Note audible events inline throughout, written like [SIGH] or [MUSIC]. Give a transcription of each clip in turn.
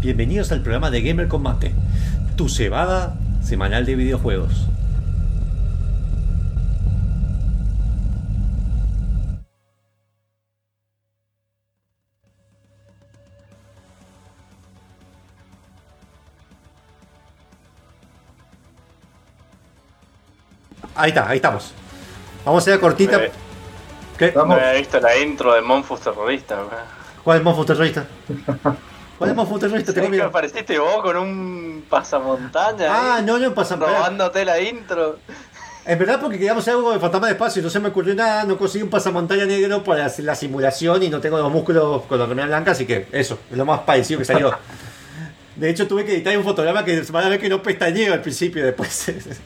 Bienvenidos al programa de Gamer Combate, tu cebada semanal de videojuegos. Ahí está, ahí estamos. Vamos a hacer cortita. Me- ¿Qué? No había visto la intro de Monfus Terrorista. ¿Cuál es Monfus terrorista? [LAUGHS] ¿Cuál es Monfus terrorista? Tengo ¿Sabés que apareciste vos con un pasamontaña? Ah, ahí, no, no, pasa Robándote la intro. En verdad, porque queríamos hacer algo de fantasma de espacio y no se me ocurrió nada, no conseguí un pasamontaña negro para hacer la simulación y no tengo los músculos con la remera blanca, así que eso, es lo más parecido que salió. [LAUGHS] De hecho, tuve que editar un fotograma que van a ver que no pestañeo al principio, después [LAUGHS] es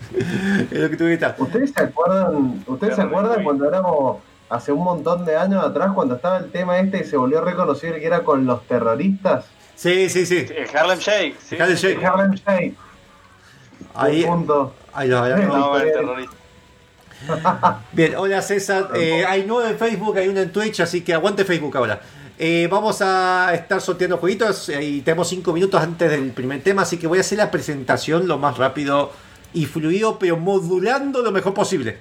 lo que tuve que editar. ¿Ustedes se acuerdan, ¿ustedes se acuerdan cuando éramos hace un montón de años atrás, cuando estaba el tema este y se volvió reconocido que era con los terroristas? Sí, sí, sí. El Harlem Shake. ¿sí? Harlem Shake. El Harlem Shake. Ahí, ahí lo- No, el terrorista. [LAUGHS] [LAUGHS] Bien, hola César. Eh, hay nueve en Facebook, hay uno en Twitch, así que aguante Facebook ahora. Eh, vamos a estar sorteando jueguitos y tenemos cinco minutos antes del primer tema, así que voy a hacer la presentación lo más rápido y fluido, pero modulando lo mejor posible.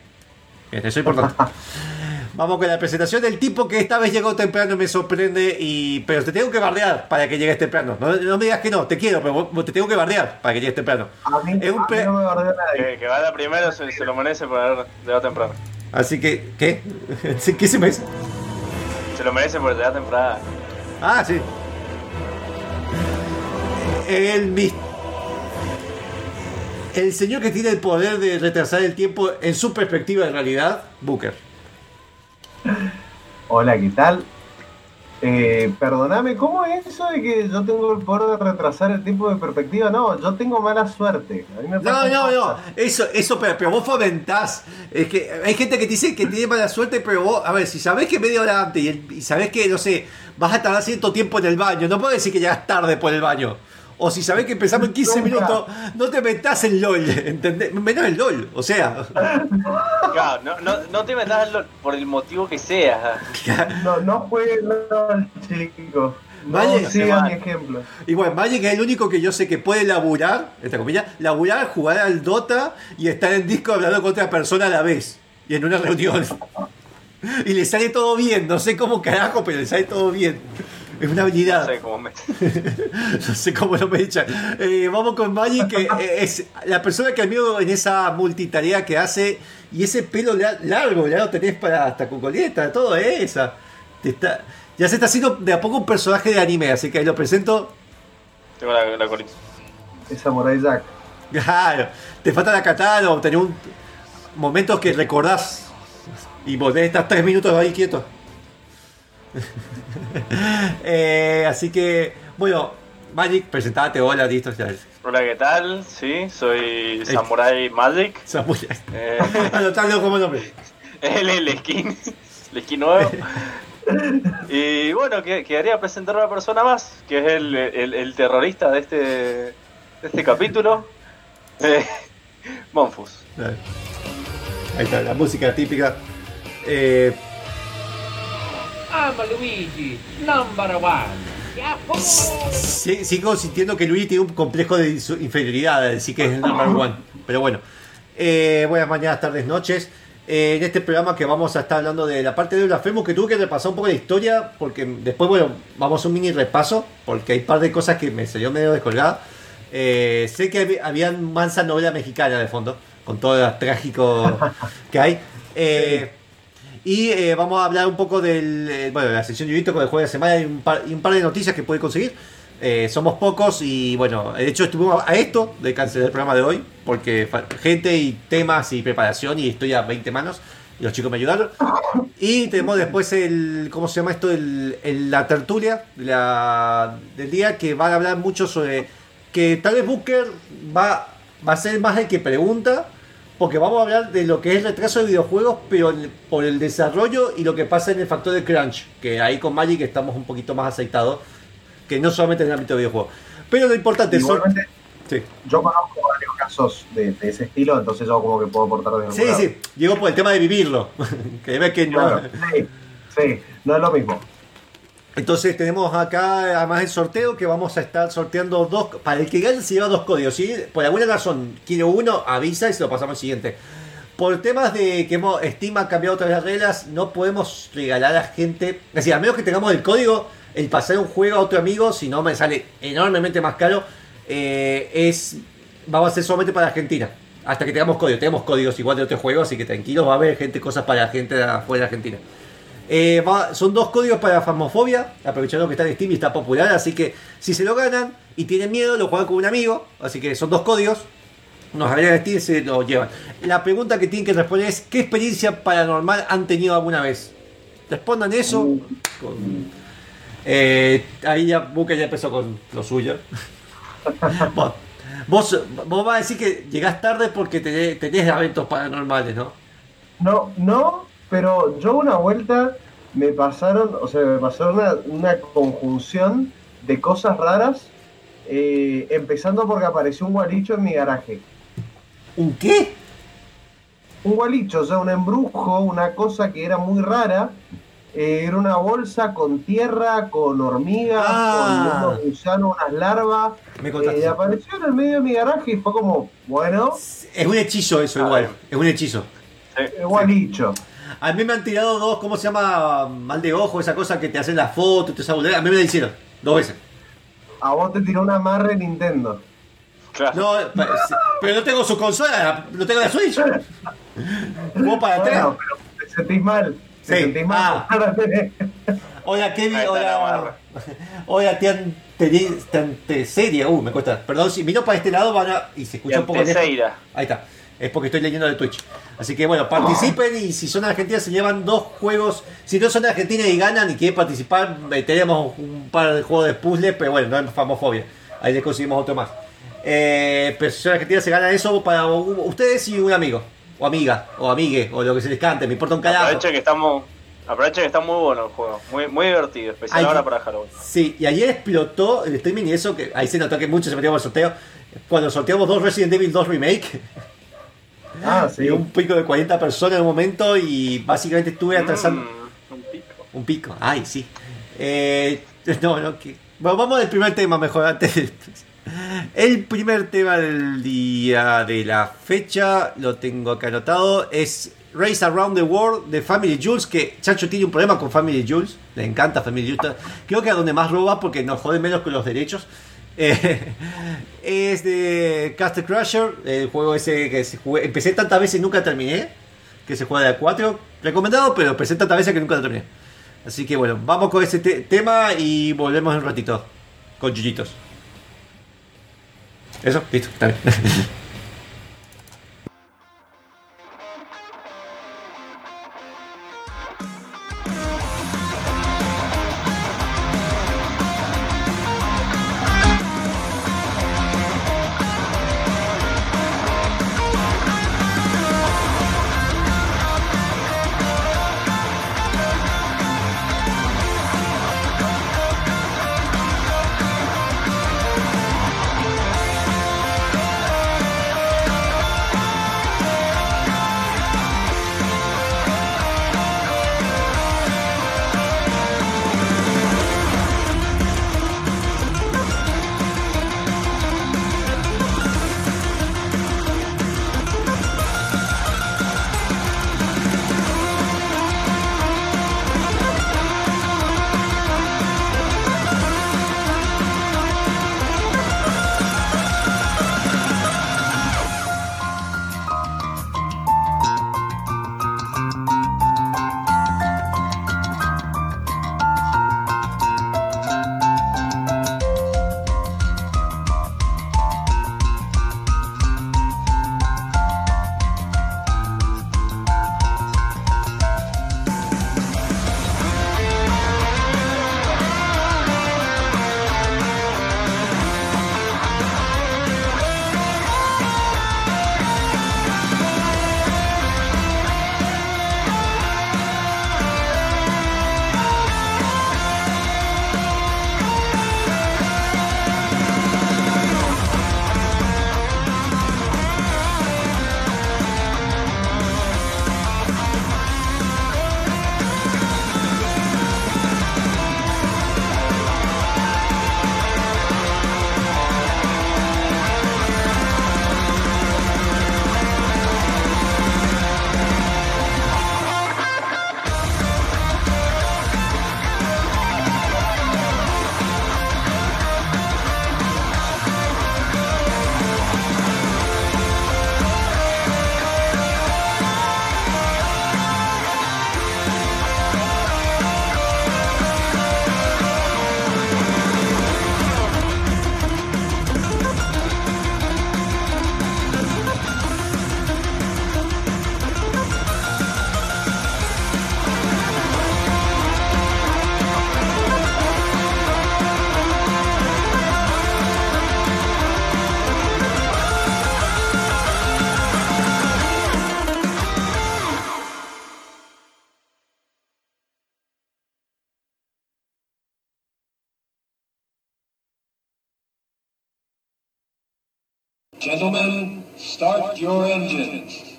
Bien, eso es importante. [LAUGHS] Vamos con la presentación del tipo que esta vez llegó temprano y me sorprende, y pero te tengo que bardear para que llegues temprano. No, no me digas que no, te quiero, pero te tengo que bardear para que llegues temprano. A mí, Es un a mí pe- no me bardeó nadie. Que, que vaya primero se, se lo merece por haber llegado temprano. Así que, ¿qué? [LAUGHS] ¿Qué se me dice? Se lo merece por llegar temprano. Ah, sí. El mis- El señor que tiene el poder de retrasar el tiempo en su perspectiva de realidad, Booker. Hola, ¿qué tal? Eh, perdóname, ¿cómo es eso de que yo tengo el poder de retrasar el tiempo de perspectiva? No, yo tengo mala suerte. A mí me No, no, no. Eso, eso, pero, pero vos fomentás. Es que hay gente que te dice que tiene mala suerte, pero vos, a ver, si sabés que media hora antes y, el- y sabés que, no sé, vas a tardar cierto tiempo en el baño, no puedes decir que llegas tarde por el baño. O si sabés que empezamos en 15 Nunca. minutos, no te metas en LOL, ¿entendés? Menos en LOL, o sea. Claro, no, no, no te metas en lo- por el motivo que sea. No, no fue LOL, chicos. No Vale. sigan mi ejemplo. Igual, Magic es el único que yo sé que puede laburar, entre comillas, laburar, jugar al Dota y estar en disco hablando con otra persona a la vez. Y en una reunión. [LAUGHS] Y le sale todo bien, no sé cómo carajo, pero le sale todo bien. Es una No habilidad. sé cómo me. [LAUGHS] No sé cómo lo me echan. Eh, vamos con Magic, que es la persona que admiro en esa multitarea que hace. Y ese pelo la- largo, ya lo tenés para hasta con coleta, todo esa. Te está, ya se está haciendo de a poco un personaje de anime, así que ahí lo presento. Tengo la, la colita. Es Samurai Jack. Claro, te falta la katana o tener un momentos que recordás y volvés estar tres minutos ahí quieto. [LAUGHS] Eh, así que, bueno, Magic, presentate, hola, listo, ya. Hola, ¿qué tal? Sí, soy Samurai Magic. Samuel, Eh, [LAUGHS] como nombre. [LAUGHS] el, el skin. El skin nuevo. Y bueno, que, quedaría presentar a una persona más, que es el, el- el terrorista de este, de este capítulo. Eh, Monfus. Ahí está, la música típica. Eh, I'm Luigi, number one. Sí- sigo sintiendo que Luigi tiene un complejo de inferioridad, decir que es el number [LAUGHS] one. Pero bueno, eh, buenas mañanas, tardes, noches. Eh, en este programa que vamos a estar hablando de la parte de Blasphemous, que tuve que repasar un poco de historia, porque después, bueno, vamos a un mini repaso, porque hay un par de cosas que me salió medio descolgada. Eh, sé que había, había mansa novela mexicana de fondo, con todo lo trágico [LAUGHS] que hay. Eh, Y eh, vamos a hablar un poco del, eh, bueno, de la sección de Yurito con el juego de la semana y un par, y un par de noticias que puede conseguir. Eh, somos pocos y bueno, de hecho estuvimos a esto de cancelar el programa de hoy porque gente y temas y preparación y estoy a 20 manos y los chicos me ayudaron. Y tenemos después el, ¿cómo se llama esto? El, el- la tertulia la- del día que van a hablar mucho sobre que tal vez Booker va, va a ser más el que pregunta porque vamos a hablar de lo que es el retraso de videojuegos, pero el- por el desarrollo y lo que pasa en el factor de crunch, que ahí con Magic estamos un poquito más aceitados, que no solamente en el ámbito de videojuegos. Pero lo importante son... Igualmente, Sí. yo conozco varios casos de, de ese estilo, entonces yo como que puedo aportar desde sí, lado. sí, llegó por el tema de vivirlo, [LAUGHS] que que no... Claro, sí, sí, no es lo mismo. Entonces tenemos acá además el sorteo que vamos a estar sorteando dos. Para el que gane se lleva dos códigos. Si por alguna razón quiere uno, avisa y se lo pasamos al siguiente. Por temas de que hemos, Steam cambiado las reglas, no podemos regalar a gente. Es decir, a menos que tengamos el código, el pasar un juego a otro amigo, si no me sale enormemente más caro, eh, es vamos a ser solamente para Argentina. Hasta que tengamos código. Tenemos códigos igual de otros juegos, así que tranquilos, va a haber gente, cosas para gente de afuera de Argentina. Eh, va- son dos códigos para Fasmofobia, aprovechando que está en Steam y está popular, así que si se lo ganan y tienen miedo, lo juegan con un amigo, así que son dos códigos, nos agregan Steam y se lo llevan. La pregunta que tienen que responder es, ¿qué experiencia paranormal han tenido alguna vez? Respondan eso. con- eh, ahí ya Buca ya empezó con lo suyo. [LAUGHS] vos, vos, vos vas a decir que llegás tarde porque tenés, tenés eventos paranormales, ¿no? No, no, pero yo una vuelta me pasaron, o sea, me pasaron una, una conjunción de cosas raras, eh, empezando porque apareció un gualicho en mi garaje. ¿Un qué? Un gualicho, o sea, un embrujo, una cosa que era muy rara. eh, era una bolsa con tierra, con hormigas, Ah. con unos gusanos, unas larvas. Me eh, contaste. y apareció en el medio de mi garaje y fue como, bueno, Es un hechizo eso igual, es un hechizo. El gualicho. A mí me han tirado dos, ¿cómo se llama? Mal de ojo, esa cosa que te hacen la foto, te esa boludez. A mí me la hicieron, dos veces. A vos te tiró una amarre Nintendo. claro. No, pero no tengo su consola, no tengo la Switch. Vos para atrás. Bueno, pero te sentís mal. Te Sí, sentís mal. ah. Hola, Kevin, Ahí está la hola. barra. Hola, te ante serie. Uh, me cuesta. Perdón, si vino para este lado van a. Y se escucha un poco lejos. Ahí está. Es porque estoy leyendo de Twitch. Así que bueno, participen y si son argentinas se llevan dos juegos. Si no son de Argentina y ganan y quieren participar, tenemos un par de juegos de puzzle, pero bueno, no es famofobia. Ahí les conseguimos otro más. Eh, pero si son argentinas se ganan eso para ustedes y un amigo. O amiga, o amigue, o lo que se les cante, me importa un carajo. Aprovechen que estamos. Aprovechen que está muy bueno el juego. Muy, muy divertido. Especial Ay, ahora para Halloween. Sí, y ayer explotó el streaming y eso, que ahí se notó que muchos se metieron al sorteo. Cuando sorteamos dos Resident Evil 2 Remake, [LAUGHS] Ah, sí. y un pico de 40 personas en un momento y básicamente estuve atrasando Mm, un pico. un pico. Ay, sí. Eh, no, no, que... Bueno, vamos al primer tema mejor antes. del- El primer tema del día de la fecha, lo tengo acá anotado, es Race Around the World de Family Jules, que Chacho tiene un problema con Family Jules, le encanta Family Jules, creo que es donde más roba porque nos jode menos con los derechos. Eh, [LAUGHS] es de Castle Crusher, el juego ese que se jugué- empecé tantas veces y nunca terminé, que se juega de a 4, recomendado, pero empecé tantas veces que nunca lo terminé. Así que bueno, vamos con ese te- tema y volvemos en un ratito con Yuyitos. Eso, listo, está. [LAUGHS]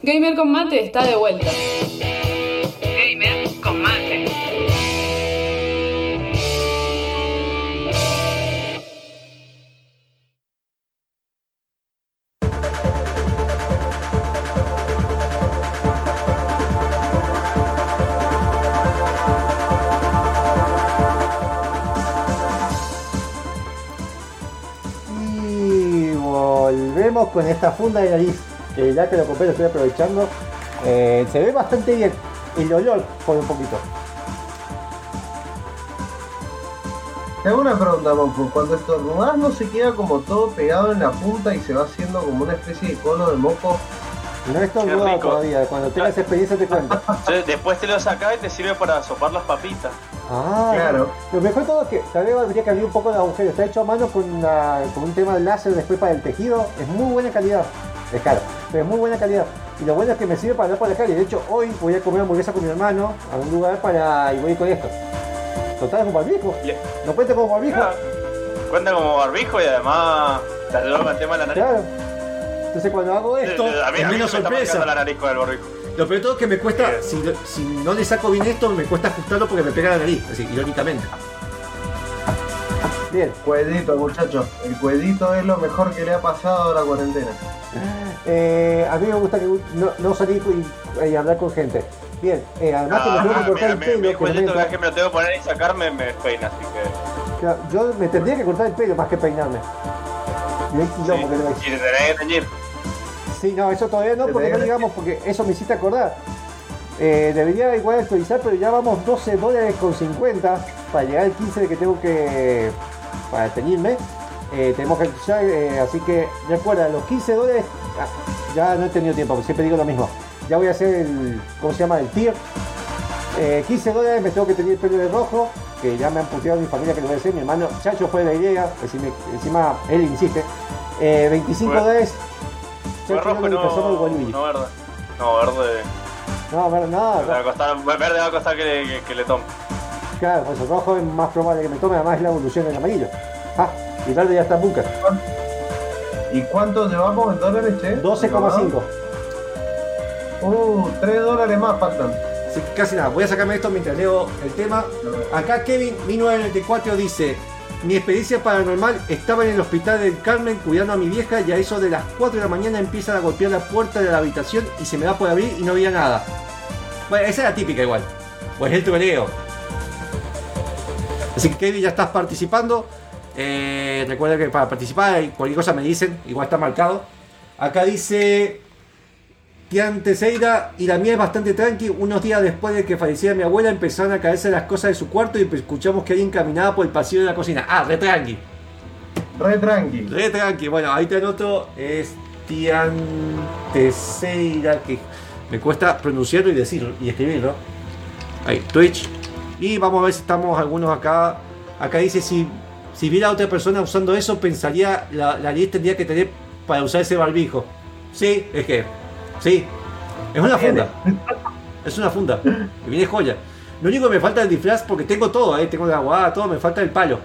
Gamer con mate está de vuelta. Gamer con mate. Y volvemos con esta funda de nariz. Que ya que lo compré lo estoy aprovechando. Eh, se ve bastante bien. El olor por un poquito. Te hago una pregunta, Monfo. Cuando estornudás no se queda como todo pegado en la punta y se va haciendo como una especie de cono de moco. No he estornudado todavía. Cuando tengas experiencia te cuento. [LAUGHS] Después te lo sacás y te sirve para sopar las papitas. Ah, Claro. Lo mejor de todo es que tal vez habría que abrir un poco el agujero. Está hecho a mano con, una- con un tema de láser después para el tejido. Es muy buena calidad. Es caro, pero es muy buena calidad. Y lo bueno es que me sirve para andar por la calle. De hecho, hoy voy a comer hamburguesa con mi hermano a un lugar para. y voy con esto. Total, como barbijo. Ya. No cuenta como barbijo. Ah, Cuenta como barbijo y además te ayuda con el tema de la nariz. Claro. Entonces cuando hago esto, a mí, es a mí menos sorpresa. la nariz con el barbijo. Lo peor de todo es que me cuesta, si, si no le saco bien esto, me cuesta ajustarlo porque me pega la nariz, así, irónicamente. Bien, Cuedito, muchachos. El cuedito es lo mejor que le ha pasado a la cuarentena. eh, a mí me gusta que no, no salir y, y hablar con gente. Bien, eh, además que me tengo que Ah, cortar mira, el me, pelo, me que me entra- que me lo tengo que poner y sacarme me despeina, así que. Claro, yo me tendría que cortar el pelo más que peinarme. Y hay quilombo que no Sí, es. y te tenés que teñir. Sí, no, eso todavía no, porque no digamos, porque eso me hiciste acordar. Eh, debería igual actualizar, pero ya vamos 12 dólares con 50 para llegar al 15 de que tengo que. Para teñirme. Eh, tenemos que eh, así que recuerda, los 15 dólares. ah, ya no he tenido tiempo, siempre digo lo mismo. Ya voy a hacer el. ¿cómo se llama? El tier. Eh, 15 dólares me tengo que tener el pelo de rojo, que ya me han puteado mi familia que lo voy a hacer. Mi hermano Chacho fue la idea, encima, encima él insiste. Eh, 25 Fue- dólares. Fue Chacho rojo, no, Waluigi. no verde. No, verde. No, ver- no, Me va a ro- costar, verde va a costar que, que le tome. Claro, pues el rojo es más probable que me tome, además es la evolución del amarillo. Ah, y verde ya está en bunker. ¿Y cuánto llevamos en dólares, che? 12,5. Uh, 3 dólares más faltan. Así que casi nada, voy a sacarme esto mientras leo el tema. Acá Kevin 1994 dice, mi experiencia paranormal estaba en el hospital del Carmen cuidando a mi vieja y a eso de las 4 de la mañana empiezan a golpear la puerta de la habitación y se me da por abrir y no había nada. Bueno, esa era típica igual. Pues el troleo. Así que Kevin ya estás participando. Eh, recuerda que para participar y cualquier cosa me dicen, igual está marcado. Acá dice Tian Teseira y la mía es bastante tranqui. Unos días después de que falleciera mi abuela empezaron a caerse las cosas de su cuarto y escuchamos que alguien caminaba por el pasillo de la cocina. Ah, re tranqui. Re tranqui. Re tranqui. Bueno, ahí te anoto. Es Tian Teseira que me cuesta pronunciarlo y decirlo y escribirlo. Ahí, Twitch. Y vamos a ver si estamos algunos acá. Acá dice si, si viera otra persona usando eso, pensaría la, la lista tendría que tener para usar ese barbijo. Sí, es que. Sí. Es una funda. Es una funda. Que viene joya. Lo único que me falta es el disfraz porque tengo todo, ¿eh? tengo la guada, todo, me falta el palo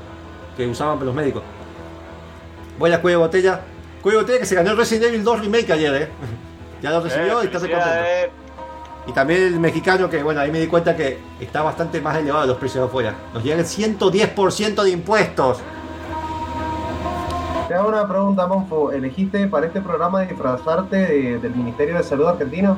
que usaban los médicos. Voy a cuello de botella. Cuello de botella que se ganó el Resident Evil 2 Remake ayer, ¿eh? [LAUGHS] Ya lo recibió Eh, y está contento. felicidades. Y también el mexicano, que bueno, ahí me di cuenta que está bastante más elevado los precios de afuera. Nos llegan el 110% de impuestos. Te hago una pregunta, Monfo. ¿Elegiste para este programa disfrazarte de- del Ministerio de Salud argentino?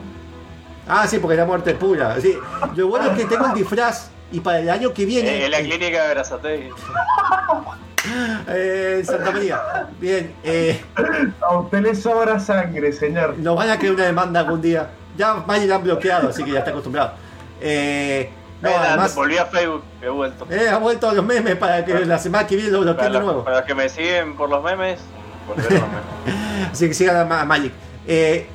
Ah, sí, porque es la muerte pura. Sí. Lo bueno es que tengo el disfraz y para el año que viene. Eh, en la clínica de Berazategui. [LAUGHS] eh, en Santa María. Bien, eh, A usted le sobra sangre, señor. nos van a crear una demanda algún día. Ya Maggie la han bloqueado, así que ya está acostumbrado. Eh, no, además, Volví a Facebook, he vuelto. eh, ha vuelto a los memes para que la semana que viene lo bloqueen de nuevo. para los que me siguen por los memes, volvieron los memes. [LAUGHS] Así que sigan a Ma- a Magic. Eh,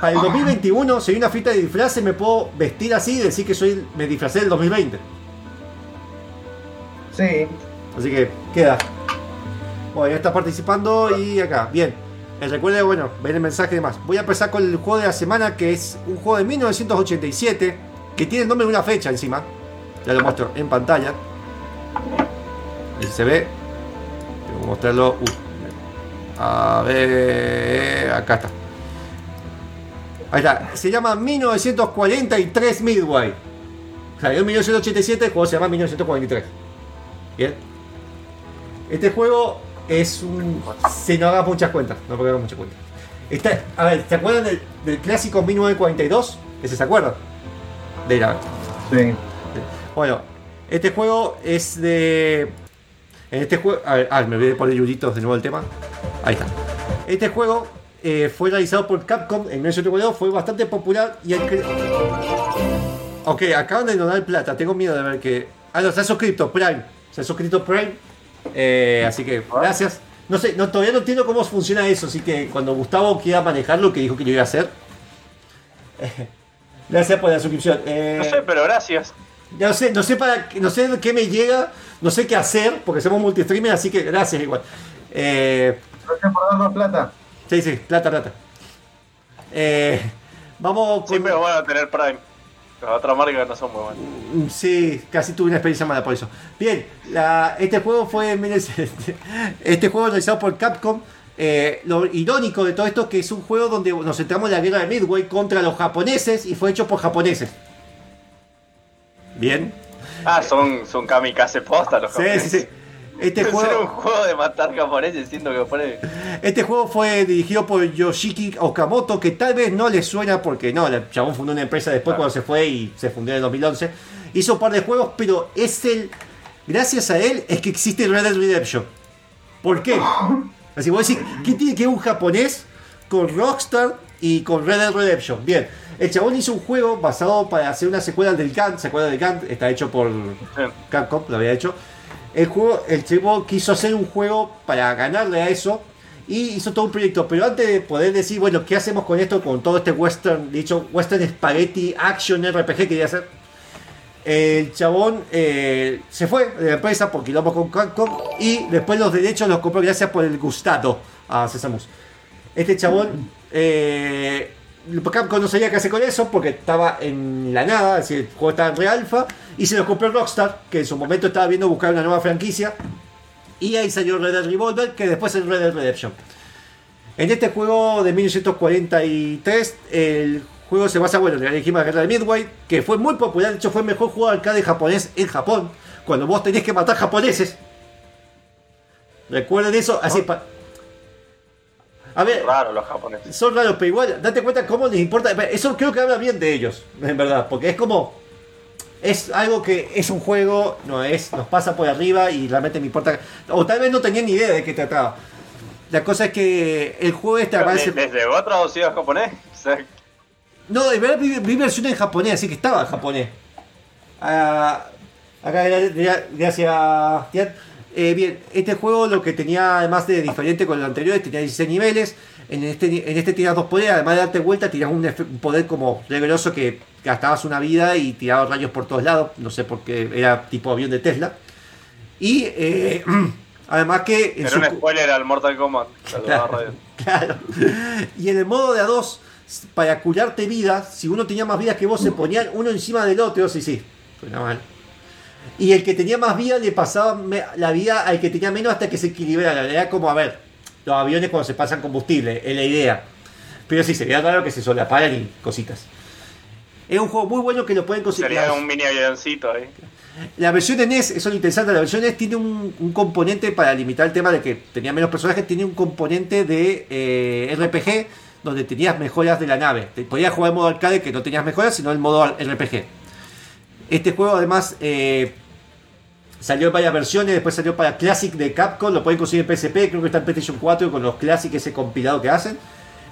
para el 2021, si hay una fiesta de disfraces, me puedo vestir así y decir que soy me disfracé del 2020. Sí. Así que queda. Bueno, ya está participando y acá. Bien. Eh, recuerda, bueno, ven el mensaje y demás. Voy a empezar con el juego de la semana, que es un juego de 1987, que tiene el nombre de una fecha encima. Ya lo muestro en pantalla. Ahí se ve. Tengo que mostrarlo. Uh, A ver. Acá está. Ahí está. Se llama 1943 Midway. Salió en 1987, el juego se llama 1943. Bien. Este juego es un. Si no hagas muchas cuentas, no porque hagas muchas cuentas. Está, a ver, ¿se acuerdan del, del clásico 1942? ¿Ese se acuerdan? De la, Sí. bueno, este juego es de. En este juego. A ver, ah, me olvidé de poner yuditos de nuevo el tema. Ahí está. Este juego eh, fue realizado por Capcom en 1942, fue bastante popular y el. Ok, acaban de donar plata, tengo miedo de ver que. Ah, no, se ha suscrito Prime. Se ha suscrito Prime. Eh, así que, gracias. No sé, no, todavía no entiendo cómo funciona eso, así que cuando Gustavo quiera manejarlo, que dijo que lo iba a hacer. [LAUGHS] gracias por la suscripción. Eh, No sé, pero gracias. ya no sé, no sé para qué- no sé qué me llega, no sé qué hacer, porque somos multistreamer, así que gracias igual. Eh, Gracias por darnos plata. sí, sí, plata, plata. Eh, vamos con. Siempre van a tener Prime. Las otras marcas no son muy buenas. Mm, Sí, casi tuve una experiencia mala por eso. Bien, la- este juego fue. miren, [LAUGHS] Este juego realizado por Capcom. eh, lo irónico de todo esto es que es un juego donde nos centramos en la guerra de Midway contra los japoneses y fue hecho por japoneses. Bien. Ah, son, son kamikaze posta los Sí, sí, japoneses. sí. Este Hacer un juego, juego de matar japoneses siendo que fue. este juego fue dirigido por Yoshiki Okamoto, que tal vez no le suena porque no, el chabón fundó una empresa después Claro. cuando se fue y se fundó en el 2011. Hizo un par de juegos, pero es el. Gracias a él es que existe Red Dead Redemption. ¿Por qué? [LAUGHS] Así vos decís, ¿qué tiene que ver un japonés con Rockstar y con Red Dead Redemption? Bien, el chabón hizo un juego basado para hacer una secuela del Gant, ¿se acuerdan del Gant? Está hecho por Capcom, lo había hecho. El juego, el chico quiso hacer un juego para ganarle a eso y hizo todo un proyecto. Pero antes de poder decir, bueno, ¿qué hacemos con esto? Con todo este western, dicho western spaghetti action RPG que quería hacer. El chabón eh, se fue de la empresa por quilombo con Capcom y después los derechos los compró gracias por el gustado a Cesamus. Este chabón, eh, Capcom no sabía qué hacer con eso porque estaba en la nada, es decir, el juego estaba en re-alfa y se lo compró Rockstar, que en su momento estaba viendo buscar una nueva franquicia. Y ahí salió Red Dead Revolver, que después es Red Dead Redemption. En este juego de 1943, el juego se basa, bueno, en la legítima guerra de Midway, que fue muy popular, de hecho fue el mejor juego de arcade japonés en Japón, cuando vos tenés que matar japoneses. Recuerden eso, así pa- A ver, Raro los japoneses. son raros, pero igual, date cuenta cómo les importa. Eso creo que habla bien de ellos, en verdad, porque es como. Es algo que es un juego, no es, nos pasa por arriba y realmente me importa. O tal vez no tenían ni idea de qué trataba. La cosa es que el juego este aparece. ¿Les llegó traducido a japonés? No, de verdad vi, vi versión en japonés, así que estaba en japonés. Ah, acá, gra- gra- gracias. Eh, bien, este juego lo que tenía, además de diferente con los anteriores, tenía 16 niveles. En este, en este tiras dos poderes, además de darte vuelta, tiras un, un poder como reveloso que gastabas una vida y tirabas rayos por todos lados. No sé por qué, era tipo avión de Tesla. Y eh, [CLEARS THROAT] además que. era su un spoiler al Mortal Kombat. [LAUGHS] Claro, [LAUGHS] claro. Y en el modo de a dos, para curarte vida, si uno tenía más vidas que vos, se [LAUGHS] ponían uno encima del otro. Sí, sí, suena mal. Y el que tenía más vida le pasaba la vida al que tenía menos hasta que se equilibrara. Era como, a ver, los aviones cuando se pasan combustible, es la idea. Pero sí, sería raro que se solaparan y cositas. Es un juego muy bueno que lo pueden conseguir. Sería un mini avioncito ahí. La versión de NES, eso es lo interesante, la versión NES tiene un, un componente para limitar el tema de que tenía menos personajes, tiene un componente de eh, RPG donde tenías mejoras de la nave. Te podías jugar en modo arcade que no tenías mejoras, sino en modo RPG. Este juego además eh, salió en varias versiones, después salió para Classic de Capcom, lo pueden conseguir en PSP, creo que está en PlayStation 4 con los Classic, ese compilado que hacen.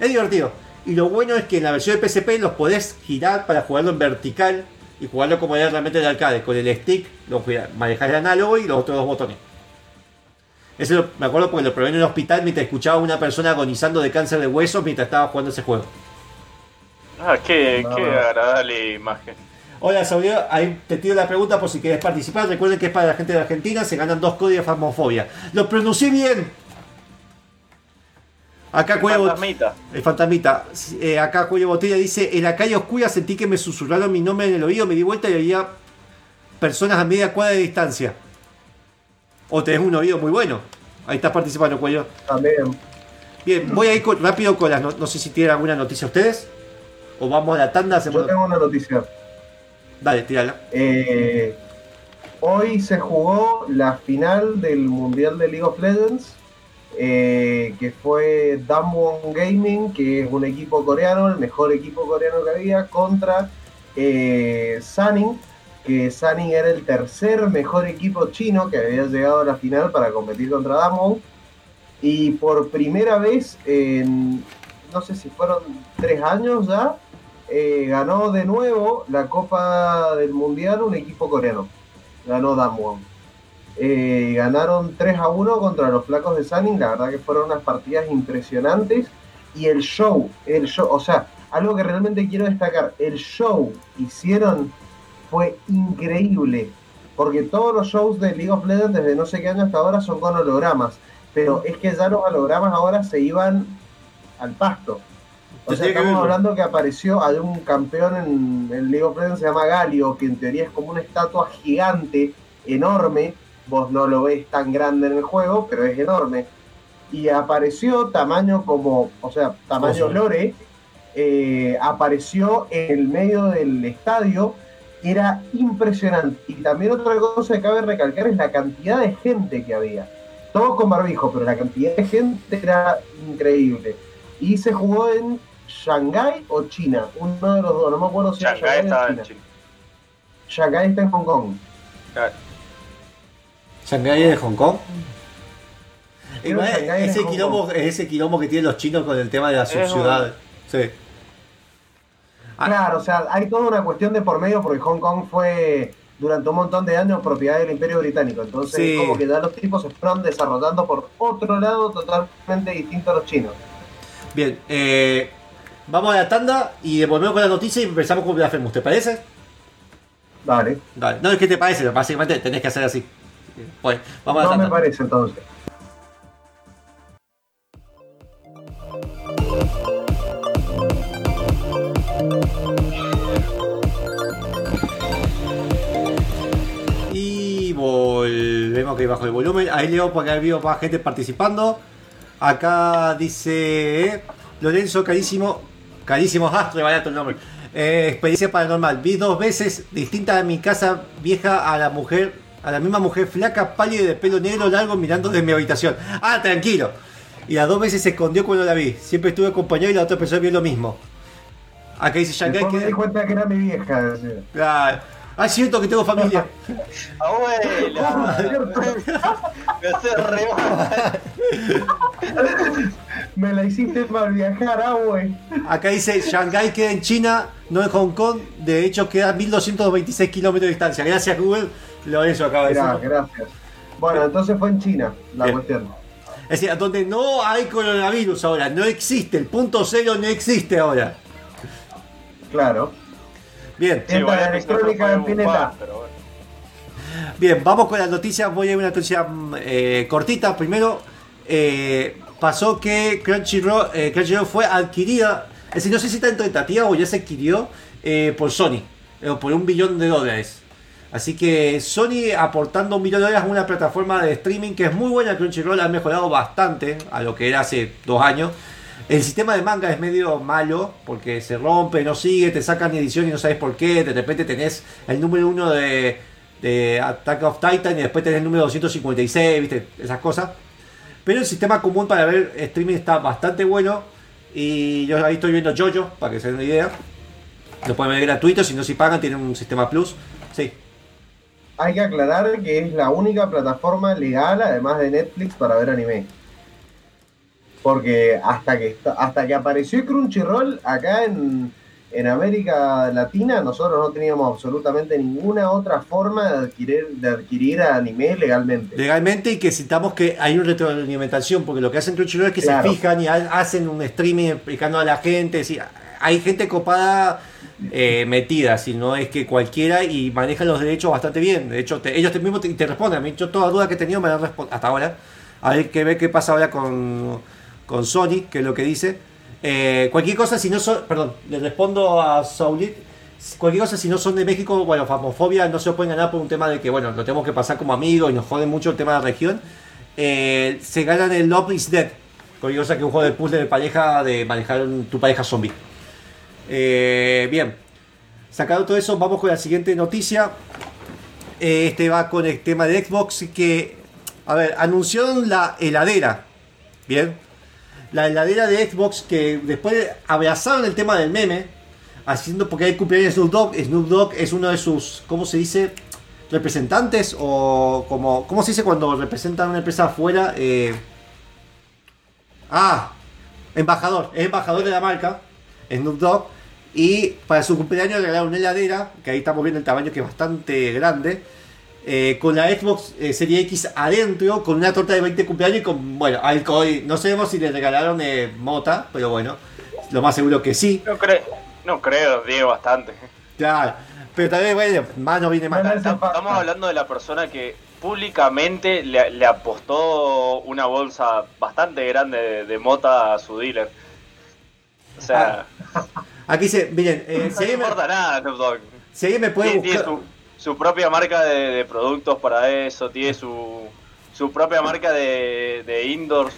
Es divertido. Y lo bueno es que en la versión de PSP los podés girar para jugarlo en vertical y jugarlo como era realmente el arcade. Con el stick lo manejas el análogo y los otros dos botones. Eso lo- me acuerdo porque lo probé en un hospital mientras escuchaba a una persona agonizando de cáncer de huesos mientras estaba jugando ese juego. Ah, qué, No, qué no. agradable imagen. Hola Saudio, ahí te tiro la pregunta por si querés participar. Recuerden que es para la gente de Argentina, se ganan dos códigos de fasmofobia. Lo pronuncié bien. Acá Cuello Fantasmita. el fantasmita. Eh, acá Cuello Botella dice: En la calle oscura sentí que me susurraron mi nombre en el oído, me di vuelta y había personas a media cuadra de distancia. O tenés un oído muy bueno. Ahí estás participando, Cuello. También. Bien, voy a ir rápido con las no, no sé si tienen alguna noticia ustedes. O vamos a la tanda, hacemos. Yo tengo una noticia. Dale, tírala. Eh, hoy se jugó la final del Mundial de League of Legends, eh, que fue Damwon Gaming, que es un equipo coreano, el mejor equipo coreano que había, contra eh, Sunning, que Sunning era el tercer mejor equipo chino que había llegado a la final para competir contra Damwon. Y por primera vez en, no sé si fueron tres años ya, eh, ganó de nuevo la Copa del Mundial un equipo coreano. Ganó Damwon. Eh, ganaron 3 a 1 contra los flacos de Sunning. La verdad que fueron unas partidas impresionantes. Y el show, el show, o sea, algo que realmente quiero destacar, el show hicieron fue increíble. Porque todos los shows de League of Legends desde no sé qué año hasta ahora son con hologramas. Pero es que ya los hologramas ahora se iban al pasto. O sea, que estamos hablando que apareció, hay un campeón en el League of Legends se llama Galio, que en teoría es como una estatua gigante, enorme. Vos no lo ves tan grande en el juego, pero es enorme. Y apareció tamaño como, o sea, tamaño. Lore, eh, apareció en el medio del estadio, era impresionante. Y también otra cosa que cabe recalcar es la cantidad de gente que había. Todos con barbijo, pero la cantidad de gente era increíble. Y se jugó en Shanghái o China, uno de los dos, no me acuerdo si era Shanghái Shanghái o estaba en China. China. Shanghái está en Hong Kong. Claro. Shanghái de Hong Kong. Es ese, Hong quilombo, Kong. ese quilombo que tienen los chinos con el tema de la Es subciudad. Sí. Ah. Claro, o sea, hay toda una cuestión de por medio porque Hong Kong fue durante un montón de años propiedad del Imperio Británico. Entonces, Sí. como que ya los tipos se fueron desarrollando por otro lado totalmente distinto a los chinos. Bien, eh, vamos a la tanda y volvemos con la noticia y empezamos con la FEMUS, ¿te parece? Dale, Dale. No, es que te parece, básicamente tenés que hacer así. Pues, vamos a la no me tanda. parece entonces. Y volvemos que bajo el volumen. Ahí leo porque hay más gente participando. Acá dice Lorenzo, carísimo. Carísimo, ah, re barato el nombre. Eh, experiencia paranormal. Vi dos veces distinta a mi casa vieja a la mujer, a la misma mujer flaca, pálida de pelo negro largo mirando desde mi habitación. Ah, tranquilo. Y las dos veces se escondió cuando la vi. Siempre estuve acompañado y la otra persona vio lo mismo. Acá dice Shanghai Después me di que. cuenta que era mi vieja. decía. Ah, es cierto que tengo familia. [LAUGHS] Abuela. [LAUGHS] Me hace re mal. Me la hiciste para viajar, ah, güey. Acá dice Shanghái queda en China, no en Hong Kong. De hecho, queda a 1226 kilómetros de distancia. Gracias, Google. Lorenzo acaba de decir. gracias. Bueno, entonces fue en China la Bien. cuestión. Es decir, donde no hay coronavirus ahora, no existe. El punto cero no existe ahora. Claro. Bien, igual la electrónica en Pineta. bueno. bien, vamos con las noticias. Voy a ir a una noticia mm, eh, cortita. Primero, eh, pasó que Crunchyroll, eh, Crunchyroll fue adquirida. Es decir, no sé si está en tentativa o ya se adquirió eh, por Sony, eh, por un billón de dólares. Así que Sony aportando un millón de dólares a una plataforma de streaming que es muy buena. Crunchyroll ha mejorado bastante a lo que era hace dos años. El sistema de manga es medio malo porque se rompe, no sigue, te sacan edición y no sabes por qué. De repente tenés el número uno de, Attack of Titan y después tenés el número 256, viste, esas cosas. Pero el sistema común para ver streaming está bastante bueno. Y yo ahí estoy viendo Jojo, para que se den una idea. Lo pueden ver gratuito, si no si pagan, tienen un sistema plus. Sí, Hay que aclarar que es la única plataforma legal, además de Netflix, para ver anime. Porque hasta que hasta que apareció Crunchyroll acá en, en América Latina, nosotros no teníamos absolutamente ninguna otra forma de adquirir, de adquirir anime legalmente. legalmente y que sintamos que hay una retroalimentación, porque lo que hacen Crunchyroll es que Claro. se fijan y ha- hacen un streaming explicando a la gente, decir, hay gente copada eh, metida, si no es que cualquiera y manejan los derechos bastante bien. De hecho, te- ellos te, mismos te, te responden. A mí, yo toda duda que he tenido me la han respondido hasta ahora. A ver qué ver qué pasa ahora con, con Sony, que es lo que dice. Eh, cualquier cosa, si no son, perdón, le respondo a Saulit. Cualquier cosa, si no son de México, bueno, famofobia no se pueden ganar por un tema de que, bueno, lo tenemos que pasar como amigos y nos jode mucho el tema de la región. Eh, se ganan el Love is Dead, Cualquier cosa que un juego de puzzle de pareja, de manejar tu pareja zombie. Eh, bien, sacado todo eso, vamos con la siguiente noticia. Este va con el tema de Xbox que, a ver, anunciaron la heladera. Bien, la heladera de Xbox que después abrazaron el tema del meme, haciendo porque hay cumpleaños de Snoop Dogg. Snoop Dogg es uno de sus, ¿cómo se dice? Representantes o como, ¿cómo se dice cuando representan una empresa afuera? Eh, ah, embajador, es embajador de la marca, Snoop Dogg. Y para su cumpleaños le regalaron una heladera, que ahí estamos viendo el tamaño que es bastante grande. Eh, con la Xbox eh, Serie X adentro, con una torta de 20 cumpleaños y con, bueno, alcohol. No sabemos si le regalaron eh, mota, pero bueno, lo más seguro que sí. No, creo no creo, Diego, bastante. Claro, pero también, bueno, más no viene más. Estamos estamos hablando de la persona que públicamente le, le apostó una bolsa bastante grande de, de mota a su dealer. O sea, Aquí dice, miren, eh, si, no alguien me, importa nada, Snoop Dogg. si alguien me puede buscar... su, propia marca de, de productos para eso, tiene su, su propia marca de, de indoors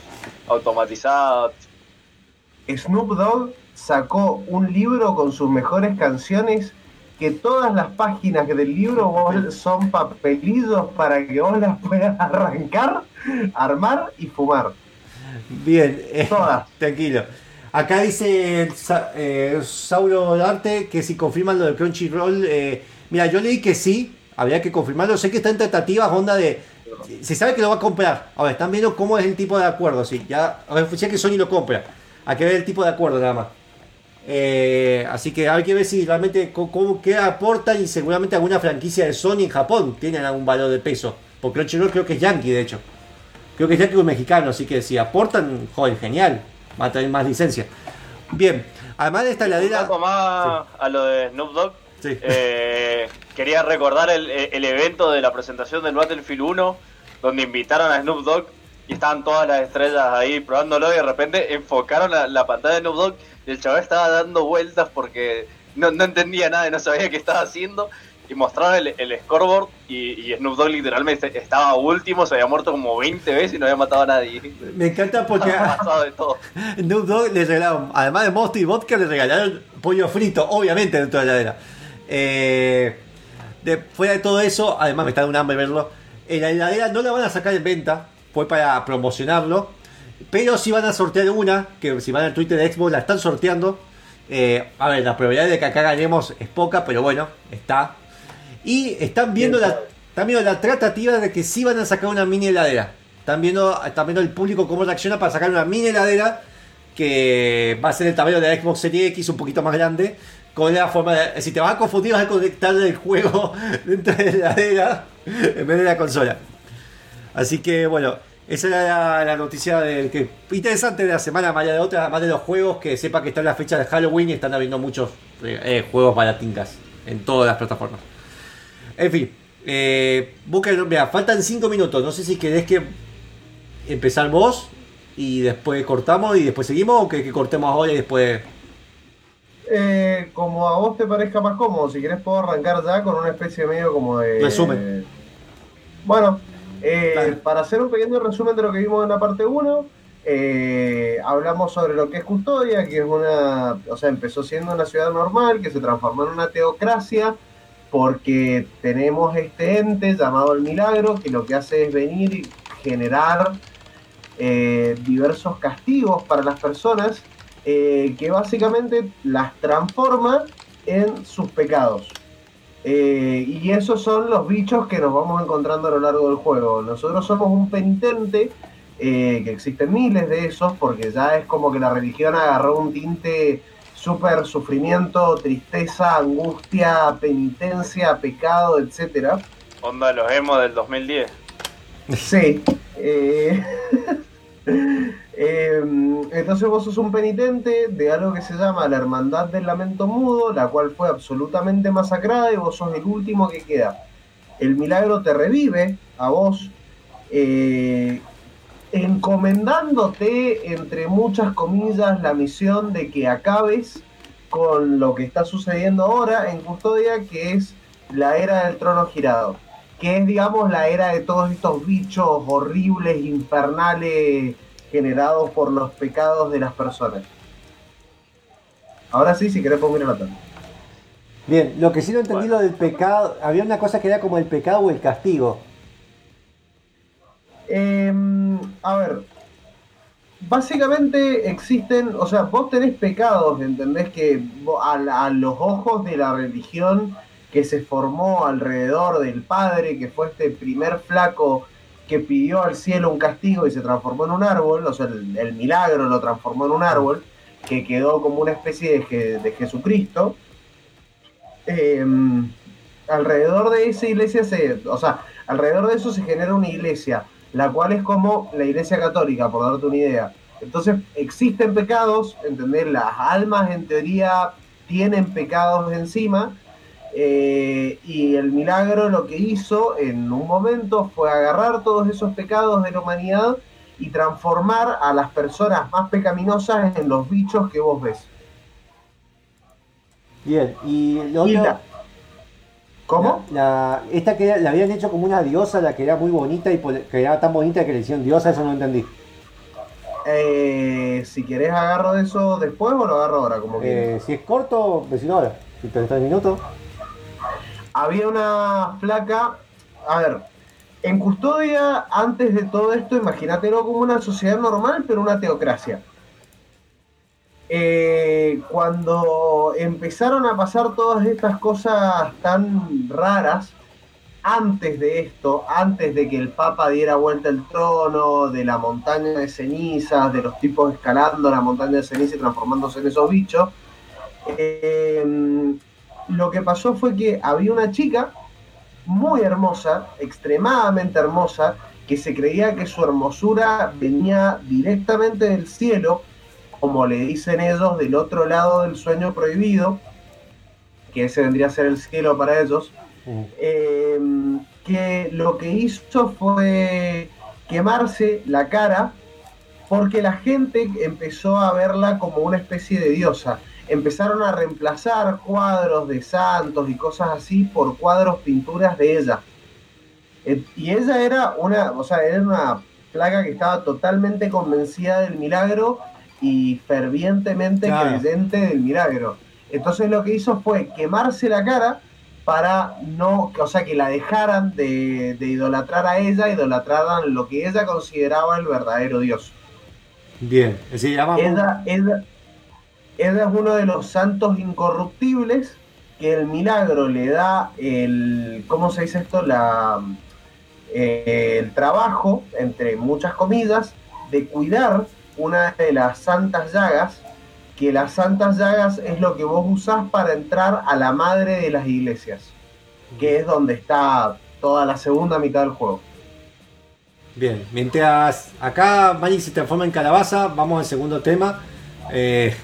automatizados. Snoop Dogg sacó un libro con sus mejores canciones que todas las páginas del libro son papelillos para que vos las puedas arrancar, armar y fumar. Bien, eh, Todas. [LAUGHS] tranquilo. Acá dice eh, Sauro Darte que si confirman lo de Crunchyroll. eh, mira, yo leí que sí, habría que confirmarlo. Sé que está en tratativas, onda de. Se sabe que lo va a comprar. Ahora, están viendo cómo es el tipo de acuerdo. Sí, ya, a ver, ya que Sony lo compra. Hay que ver el tipo de acuerdo nada más. Eh, así que hay que ver si realmente cómo, qué aportan y seguramente alguna franquicia de Sony en Japón tienen algún valor de peso. Porque Crunchyroll creo que es yankee, de hecho. Creo que es yankee o mexicano, así que si aportan, joder, genial. Va a tener más licencia. Bien, además de esta Un heladera... dato más a lo de Snoop Dogg. Sí. Eh, quería recordar el, el evento de la presentación del Battlefield 1, donde invitaron a Snoop Dogg y estaban todas las estrellas ahí probándolo y de repente enfocaron la, la pantalla de Snoop Dogg y el chaval estaba dando vueltas porque no, no entendía nada y no sabía qué estaba haciendo y mostraron el, el scoreboard y, y Snoop Dogg literalmente estaba último, se había muerto como 20 veces y no había matado a nadie. Me encanta porque pasado de todo. [LAUGHS] Snoop Dogg le regalaron, además de mosto y vodka, le regalaron pollo frito, obviamente, dentro de la heladera. Eh, de- fuera de todo eso, además me está dando un hambre verlo. En la heladera no la van a sacar en venta, fue para promocionarlo. Pero sí van a sortear una, que si van al Twitter de Xbox la están sorteando. Eh, a ver, la probabilidad de que acá ganemos es poca, pero bueno, está. Y están viendo la, están viendo la tratativa de que sí van a sacar una mini heladera. Están viendo, están viendo el público cómo reacciona para sacar una mini heladera que va a ser el tamaño de la Xbox Series X un poquito más grande. Con la forma de. Si te vas a confundir, vas a conectar el juego [LAUGHS] dentro de la heladera en vez de la consola. Así que bueno, esa era la, noticia del que interesante de la semana, más de otra, además de los juegos, que sepa que está en la fecha de Halloween y están habiendo muchos eh, eh, juegos baratingas en todas las plataformas. En fin, eh, mira, faltan 5 minutos, no sé si querés que empezar vos y después cortamos y después seguimos o que, que cortemos ahora y después... Eh, como a vos te parezca más cómodo, si querés puedo arrancar ya con una especie medio como de... Resumen. Bueno, eh, para hacer un pequeño resumen de lo que vimos en la parte 1, eh, hablamos sobre lo que es Custodia, que es una, o sea, empezó siendo una ciudad normal, que se transformó en una teocracia, porque tenemos este ente llamado el milagro, que lo que hace es venir y generar eh, diversos castigos para las personas, eh, que básicamente las transforma en sus pecados. Eh, y esos son los bichos que nos vamos encontrando a lo largo del juego. Nosotros somos un penitente, eh, que existen miles de esos, porque ya es como que la religión agarró un tinte súper sufrimiento, tristeza, angustia, penitencia, pecado, etcétera. Onda los emo del 2010. Sí. eh, [LAUGHS] eh, entonces vos sos un penitente de algo que se llama la Hermandad del Lamento Mudo, la cual fue absolutamente masacrada y vos sos el último que queda. El milagro te revive a vos, eh, encomendándote, entre muchas comillas, la misión de que acabes con lo que está sucediendo ahora en Custodia, que es la era del trono girado que es, digamos, la era de todos estos bichos horribles, infernales, generados por los pecados de las personas. Ahora sí, si querés pongo la tabla. Bien, lo que sí no entendí lo del pecado, había una cosa que era como el pecado o el castigo. Em, a ver, básicamente existen, o sea, vos tenés pecados, ¿entendés? Que a, a los ojos de la religión que se formó alrededor del Padre, que fue este primer flaco que pidió al cielo un castigo y se transformó en un árbol, o sea, el, milagro lo transformó en un árbol, que quedó como una especie de, Je- de Jesucristo. Em, alrededor de esa iglesia se, o sea, alrededor de eso se genera una iglesia, la cual es como la iglesia católica, por darte una idea. Entonces, existen pecados, ¿entendés? Las almas en teoría tienen pecados encima, eh, y el milagro lo que hizo en un momento fue agarrar todos esos pecados de la humanidad y transformar a las personas más pecaminosas en los bichos que vos ves. Bien, y lo Y otro, la- ¿Cómo? La, la- esta que la habían hecho como una diosa, la que era muy bonita y que era tan bonita que le hicieron diosa, eso no entendí. Eh, si querés agarro eso después o lo agarro ahora, como. Eh, si es corto, decilo ahora. Si tenés tres minutos. Había una flaca, a ver, en custodia, antes de todo esto, imagínatelo como una sociedad normal, pero una teocracia. Eh, cuando empezaron a pasar todas estas cosas tan raras, antes de esto, antes de que el Papa diera vuelta el trono, de la montaña de cenizas, de los tipos escalando la montaña de cenizas y transformándose en esos bichos, eh, lo que pasó fue que había una chica muy hermosa, extremadamente hermosa, que se creía que su hermosura venía directamente del cielo, como le dicen ellos, del otro lado del sueño prohibido, que ese vendría a ser el cielo para ellos, Mm. eh, que lo que hizo fue quemarse la cara porque la gente empezó a verla como una especie de diosa. Empezaron a reemplazar cuadros de santos y cosas así por cuadros, pinturas de ella. Eh, Y ella era una, o sea, era una plaga que estaba totalmente convencida del milagro y fervientemente Claro. creyente del milagro. Entonces lo que hizo fue quemarse la cara para no, o sea, que la dejaran de, de idolatrar a ella, idolatraran lo que ella consideraba el verdadero Dios. Bien, llama. Ella, ella, ella es uno de los santos incorruptibles que el milagro le da el, ¿cómo se dice esto? La, eh, el trabajo, entre muchas comillas, de cuidar una de las santas llagas, que las santas llagas es lo que vos usás para entrar a la madre de las iglesias, que es donde está toda la segunda mitad del juego. Bien, mientras acá Magic se transforma en calabaza, vamos al segundo tema. Eh,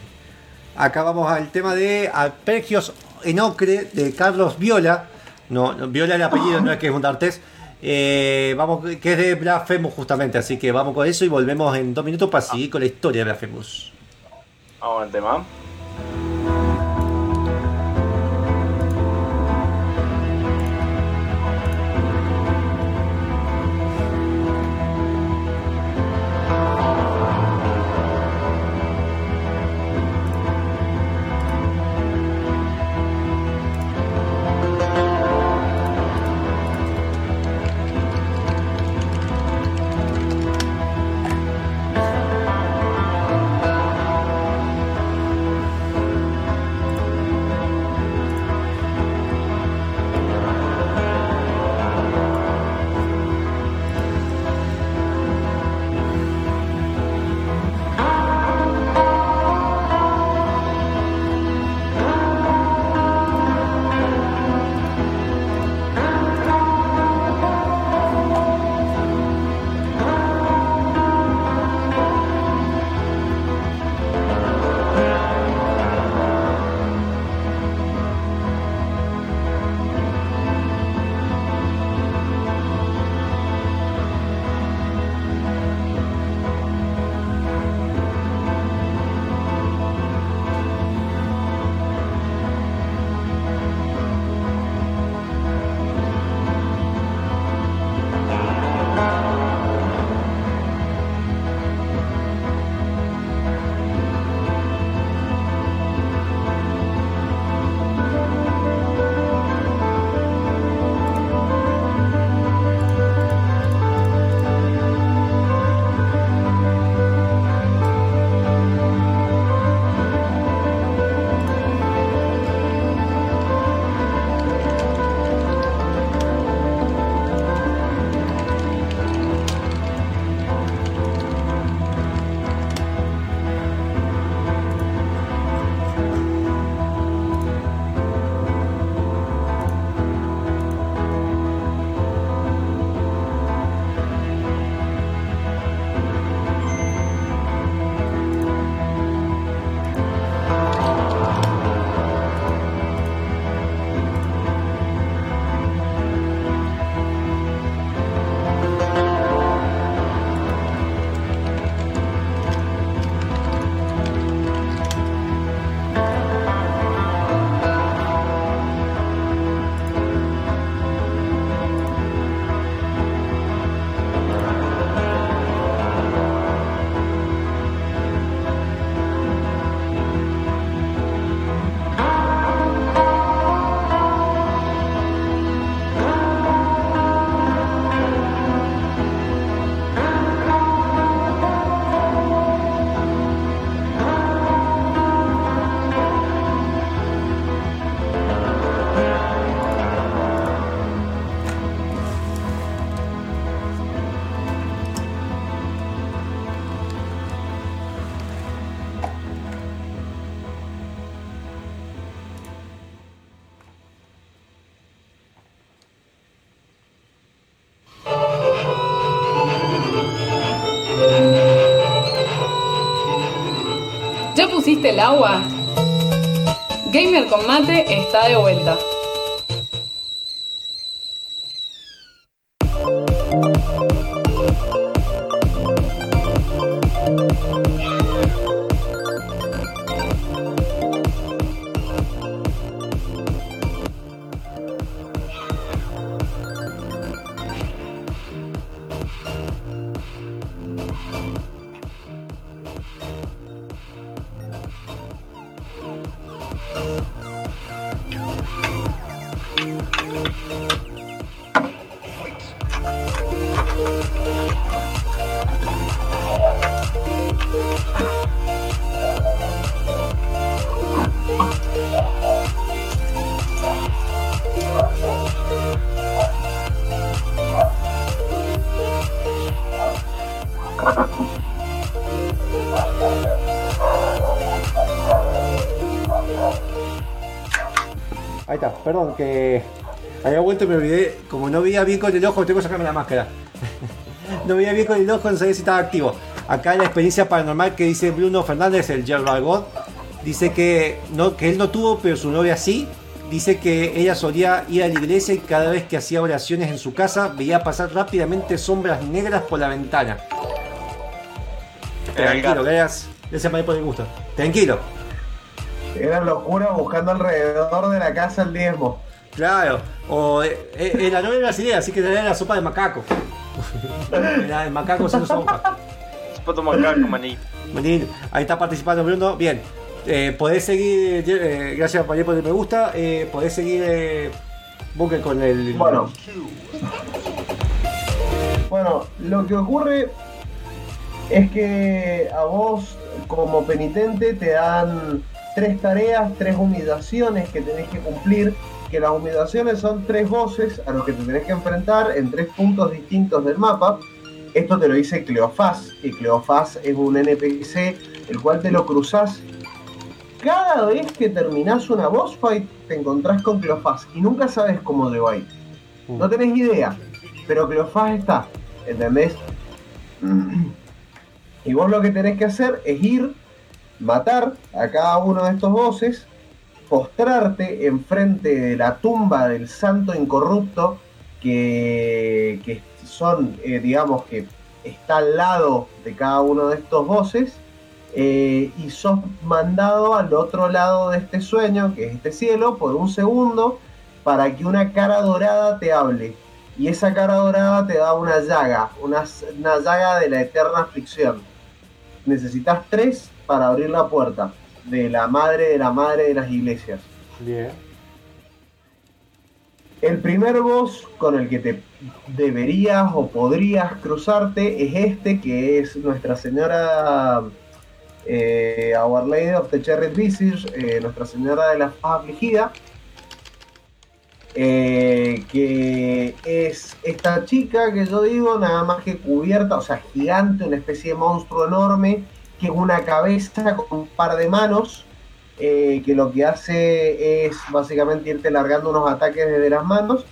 acá vamos al tema de Arpegios en Ocre de Carlos Viola. No, no, Viola el apellido, no es que es un D'Artés. Eh, vamos, que es de Blasphemous justamente, así que vamos con eso y volvemos en dos minutos para seguir con la historia de Blasphemous. Vamos al tema. ¿Sentiste el agua? Gamer con mate está de vuelta. Está, perdón que había vuelto y me olvidé. Como no veía bien con el ojo, tengo que sacarme la máscara. [LAUGHS] no veía bien con el ojo, no sabía si estaba activo. Acá la experiencia paranormal que dice Bruno Fernández, el Gerald God, dice que, no, que él no tuvo, pero su novia sí. Dice que ella solía ir a la iglesia y cada vez que hacía oraciones en su casa veía pasar rápidamente sombras negras por la ventana. Tranquilo, gracias, gracias por el gusto. Tranquilo. Era locura buscando alrededor de la casa el diezmo. Claro, o eh, eh, la novia brasileña, así que tenía la sopa de macaco. [LAUGHS] Era el macaco sin sopa. Poto macaco, maní. Manín, ahí está participando Bruno. Bien, eh, podés seguir, eh, gracias por el me gusta, eh, podés seguir eh, Bunker con el... Bueno. Bueno, lo que ocurre es que a vos como penitente te dan tres tareas, tres humillaciones que tenés que cumplir, que las humillaciones son tres voces a los que te tenés que enfrentar en tres puntos distintos del mapa. Esto te lo dice Cleofás, y Cleofás es un NPC, el cual te lo cruzás. Cada vez que terminás una boss fight, te encontrás con Cleofás y nunca sabes cómo te va a ir. No tenés idea, pero Cleofás está, ¿entendés? [CLEARS THROAT] Y vos lo que tenés que hacer es ir, matar a cada uno de estos bosses, postrarte enfrente de la tumba del santo incorrupto que, que son, eh, digamos, que está al lado de cada uno de estos bosses. eh, y sos mandado al otro lado de este sueño, que es este cielo, por un segundo, para que una cara dorada te hable. Y esa cara dorada te da una llaga, una, una llaga de la eterna aflicción. Necesitas tres para abrir la puerta de la madre de la madre de las iglesias. Bien. El primer boss con el que te deberías o podrías cruzarte es este, que es Nuestra Señora eh, Our Lady of the Cherry Visage, eh, Nuestra Señora de la Faz Afligida, eh, que es esta chica que yo digo, nada más que cubierta, o sea, gigante, una especie de monstruo enorme, que es una cabeza con un par de manos, eh, que lo que hace es básicamente irte largando unos ataques desde las manos.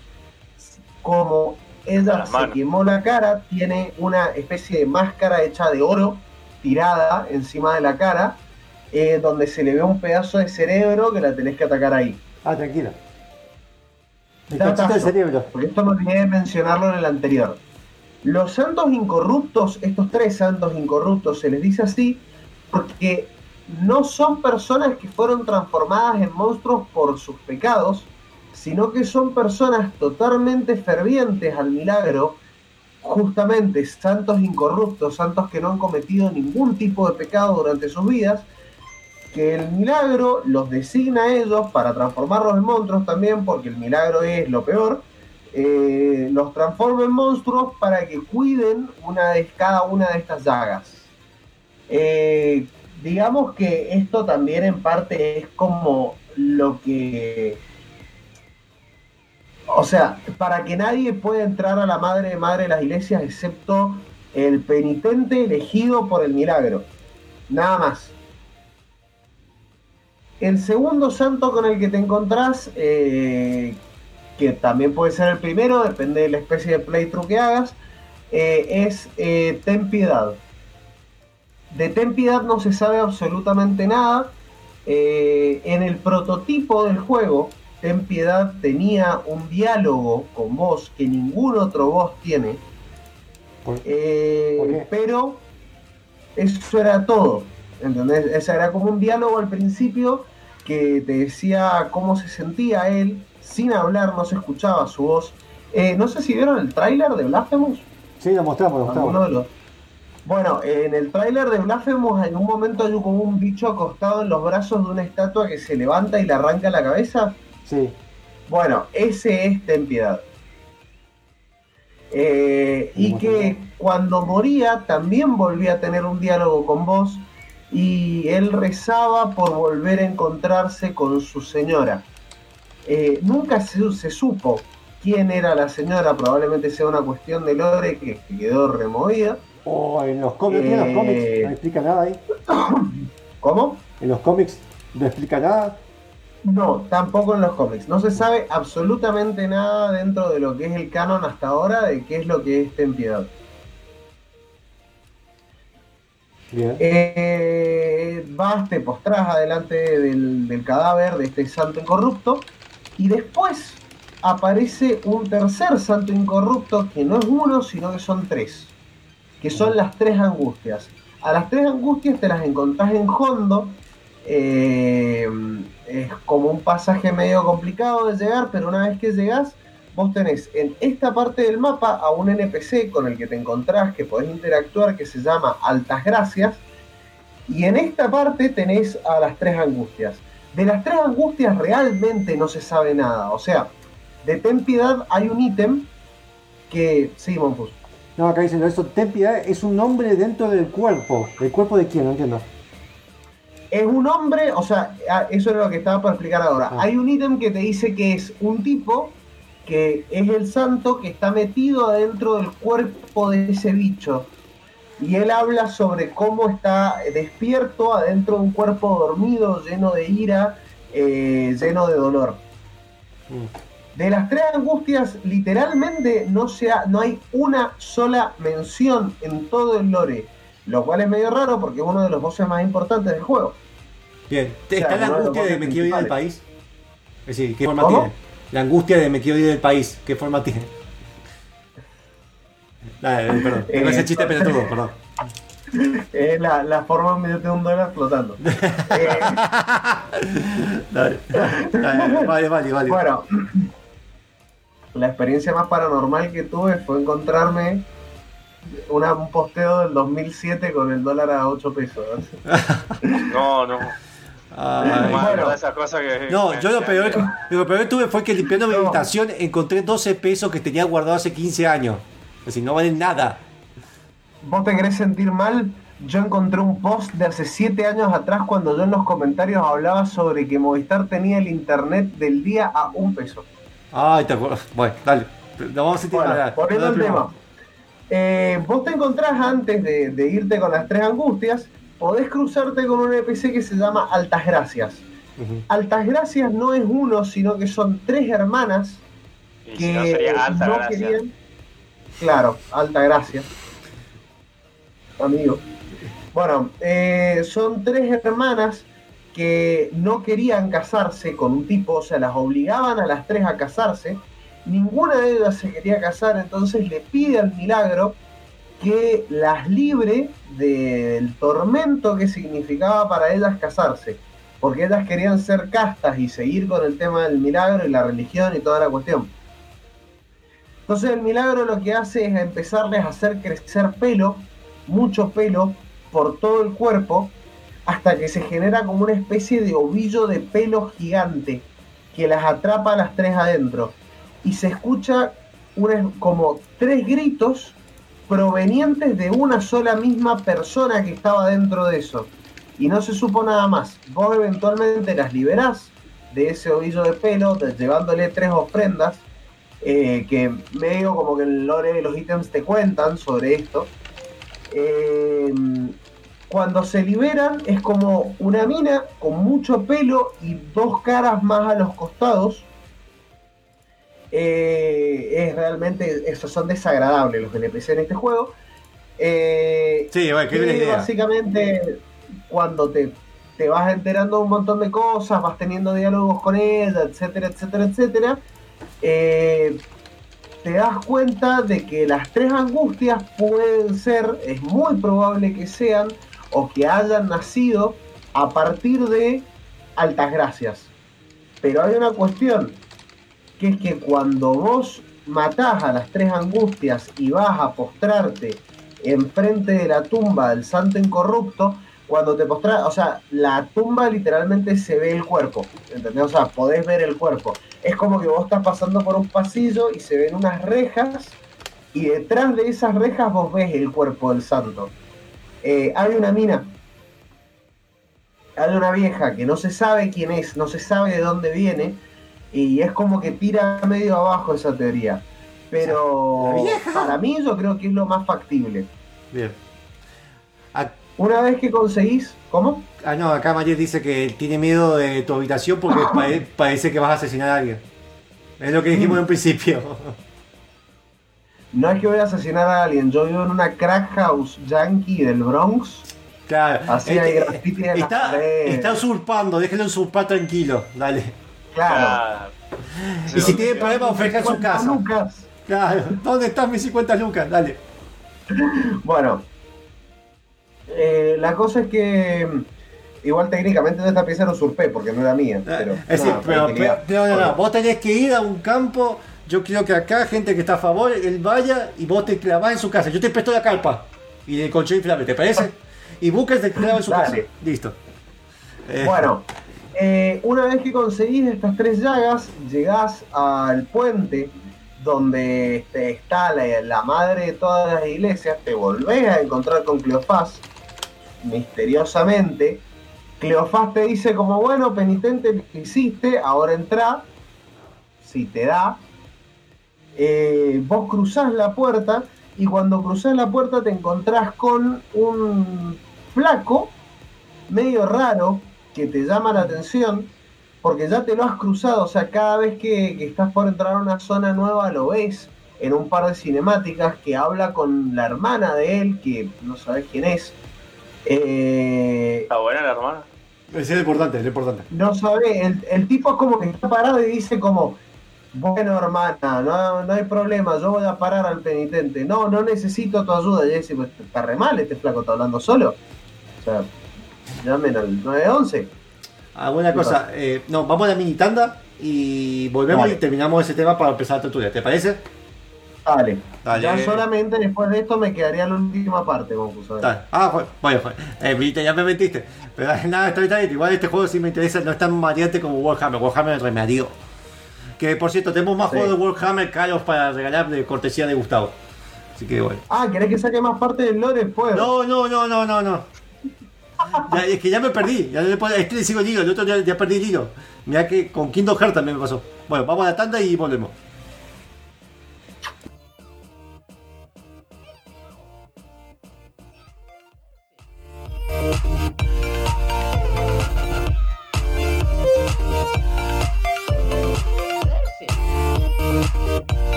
Como ella se manos. quemó la cara, tiene una especie de máscara hecha de oro tirada encima de la cara, eh, donde se le ve un pedazo de cerebro que la tenés que atacar ahí. Ah, tranquilo. Cachito del cerebro. Porque esto me olvidé de mencionarlo en el anterior. Los santos incorruptos, estos tres santos incorruptos, se les dice así porque no son personas que fueron transformadas en monstruos por sus pecados, sino que son personas totalmente fervientes al milagro, justamente santos incorruptos, santos que no han cometido ningún tipo de pecado durante sus vidas, que el milagro los designa a ellos para transformarlos en monstruos también, porque el milagro es lo peor, eh, los transforma en monstruos para que cuiden una de, cada una de estas llagas. Eh, digamos que esto también en parte es como lo que... O sea, para que nadie pueda entrar a la madre de madre de las iglesias excepto el penitente elegido por el milagro. Nada más. El segundo santo con el que te encontrás, eh, que también puede ser el primero, depende de la especie de playthrough que hagas, eh, es eh, Ten Piedad. De Ten Piedad no se sabe absolutamente nada. Eh, en el prototipo del juego, Ten Piedad tenía un diálogo con vos que ningún otro boss tiene. Por- ¿Por qué? pero eso era todo. ¿Entendés? Ese era como un diálogo al principio que te decía cómo se sentía él, sin hablar, no se escuchaba su voz. Eh, no sé si vieron el tráiler de Blasphemous. Sí, lo mostramos, lo mostramos. de los- Bueno, en el tráiler de Blasphemous en un momento hay como un bicho acostado en los brazos de una estatua que se levanta y le arranca la cabeza. Sí. Bueno, ese es Ten Piedad. Eh, y que cuando moría también volvía a tener un diálogo con vos y él rezaba por volver a encontrarse con su señora. Eh, nunca se, se supo quién era la señora, probablemente sea una cuestión de lore que, que quedó removida. O en los cómics, en los Eh. cómics no explica nada ahí. [COUGHS] ¿Cómo? En los cómics no explica nada. No, tampoco en los cómics. No se sabe absolutamente nada dentro de lo que es el canon hasta ahora de qué es lo que es Ten Eh, vas, te postrás adelante del, cadáver de este santo incorrupto y después aparece un tercer santo incorrupto que no es uno, sino que son tres, que son las tres angustias. A las tres angustias te las encontrás en Hondo. eh, es como un pasaje medio complicado de llegar, pero una vez que llegás, vos tenés en esta parte del mapa a un NPC con el que te encontrás, que podés interactuar, que se llama Altas Gracias. Y en esta parte tenés a las tres angustias. De las tres angustias realmente no se sabe nada. O sea, de Ten Piedad hay un ítem que... Sí, Monfus. No, acá dicen eso. Ten piedad es un nombre dentro del cuerpo. ¿Del cuerpo de quién? No entiendo. Es un hombre, o sea, ah, eso es lo que estaba por explicar ahora. Ah. Hay un ítem que te dice que es un tipo que es el santo que está metido adentro del cuerpo de ese bicho. Y él habla sobre cómo está despierto adentro de un cuerpo dormido, lleno de ira, eh, lleno de dolor. Mm. De las tres angustias, literalmente no, se ha- no hay una sola mención en todo el lore. Lo cual es medio raro porque es uno de los bosses más importantes del juego. Bien. sea, ¿Está la de angustia de bosses me quiero ir del país? Es decir, ¿qué forma ¿Cómo? tiene? La angustia de me quiero ir del país. ¿Qué forma tiene? Dale, eh, perdón. Eh, ese chiste pelotudo, [LAUGHS] perdón. Es la, la forma billete de un dólar flotando. [LAUGHS] Eh, Dale. Dale, Vale, vale, vale. bueno, la experiencia más paranormal que tuve fue encontrarme una- un posteo del 2007 con el dólar a 8 pesos. [LAUGHS] No, no. Ay. Bueno. que. No, que- yo lo peor, que- lo peor que tuve fue que limpiando mi No. habitación encontré 12 pesos que tenía guardado hace 15 años. Es decir, no valen nada. ¿Vos te querés sentir mal? Yo encontré un post de hace 7 años atrás cuando yo en los comentarios hablaba sobre que Movistar tenía el internet del día a un peso. Ay, te acuerdo. Bueno, dale. Nos vamos a sentir Bueno, mal. volviendo al tema. Eh, vos te encontrás antes de, de irte con las tres angustias, podés cruzarte con un NPC que se llama Altas Gracias. Altas Gracias no es uno, sino que son tres hermanas Y si que no sería alta no gracia. querían. Claro, Alta Gracia. Amigo. Bueno, eh, son tres hermanas que no querían casarse con un tipo, o sea, las obligaban a las tres a casarse. Ninguna de ellas se quería casar, entonces le pide al milagro que las libre del tormento que significaba para ellas casarse. Porque ellas querían ser castas y seguir con el tema del milagro y la religión y toda la cuestión. Entonces el milagro lo que hace es empezarles a hacer crecer pelo, mucho pelo, por todo el cuerpo, hasta que se genera como una especie de ovillo de pelo gigante que las atrapa a las tres adentro. Y se escucha como tres gritos provenientes de una sola misma persona que estaba dentro de eso. Y no se supo nada más. Vos eventualmente las liberás de ese ovillo de pelo, llevándole tres ofrendas, eh, que medio como que el lore de los ítems te cuentan sobre esto. Eh, cuando se liberan es como una mina con mucho pelo y dos caras más a los costados. Eh, es realmente, esos son desagradables los NPC en este juego. Eh, Sí, bueno, qué que buena idea. Básicamente, cuando te te vas enterando de un montón de cosas, vas teniendo diálogos con ella, etcétera, etcétera, etcétera. Eh, te das cuenta de que las tres angustias pueden ser, es muy probable que sean, o que hayan nacido a partir de altas gracias. Pero hay una cuestión, que es que cuando vos matás a las tres angustias y vas a postrarte enfrente de la tumba del santo incorrupto, cuando te postras, o sea, la tumba literalmente se ve el cuerpo, ¿entendés? O sea, podés ver el cuerpo. Es como que vos estás pasando por un pasillo y se ven unas rejas y detrás de esas rejas vos ves el cuerpo del santo. Eh, hay una mina, hay una vieja que no se sabe quién es, no se sabe de dónde viene y es como que tira medio abajo esa teoría. Pero para mí yo creo que es lo más factible. Bien. Una vez que conseguís, ¿cómo? ah, no, acá Mayer dice que tiene miedo de tu habitación porque [LAUGHS] pare- parece que vas a asesinar a alguien. Es lo que dijimos en un principio. No es que voy a asesinar a alguien, yo vivo en una crack house yankee del Bronx. Claro. Así hay Eh, graffiti en está, está usurpando, déjelo usurpar tranquilo. Dale. Claro. Y si tiene problemas, ofrezca en su 50 casa. lucas. Claro. ¿Dónde están mis 50 lucas? Dale. Bueno, eh, la cosa es que mm, igual técnicamente de esta pieza la usurpé porque no era mía. Pero, es decir, pero, pero- no, no, no, vos tenés que ir a un campo. Yo quiero que acá, gente que está a favor, él vaya y vos te clavás en su casa. Yo te presto la carpa y el colchón inflable, ¿te parece? Y buscas te clavas en su Dale. casa. Listo. Eh, Bueno, eh, una vez que conseguís estas tres llagas, llegás al puente donde este, está la, madre de todas las iglesias, te volvés a encontrar con Cleofás, misteriosamente. Cleofás te dice como, bueno, penitente, que hiciste, ahora entra, si te da. Eh, vos cruzás la puerta y cuando cruzás la puerta te encontrás con un flaco medio raro que te llama la atención porque ya te lo has cruzado, o sea, cada vez que, que estás por entrar a una zona nueva lo ves en un par de cinemáticas que habla con la hermana de él, que no sabes quién es. Eh, Está buena la hermana. Es importante, es importante. no sabe, el, el tipo es como que está parado y dice como, bueno hermana, no, no hay problema, yo voy a parar al penitente. No, no necesito tu ayuda. Dice, pues está re mal, este flaco está hablando solo. O sea, llamen al 911. Alguna ¿Qué cosa, eh, no, vamos a la mini tanda y volvemos y terminamos ese tema para empezar la tertulia. ¿Te parece? Dale. Dale. Ya solamente después de esto me quedaría la última parte. Dale. Ah, bueno, jo- eh, ya me mentiste. Pero [LAUGHS] nada, está bien, está bien. Igual este juego sí me interesa, no es tan variante como Warhammer. Warhammer remedió. Que por cierto, tenemos más Sí. juegos de Warhammer caros para regalar de cortesía de Gustavo. Así que bueno. Ah, ¿querés que saque más parte del lore después? No, no, no, no, no, no. Ya, es que ya me perdí. Ya puedo- este le sigo el hilo, el otro ya, ya perdí el hilo. Mira que con Kingdom Hearts también me pasó. Bueno, vamos a la tanda y volvemos.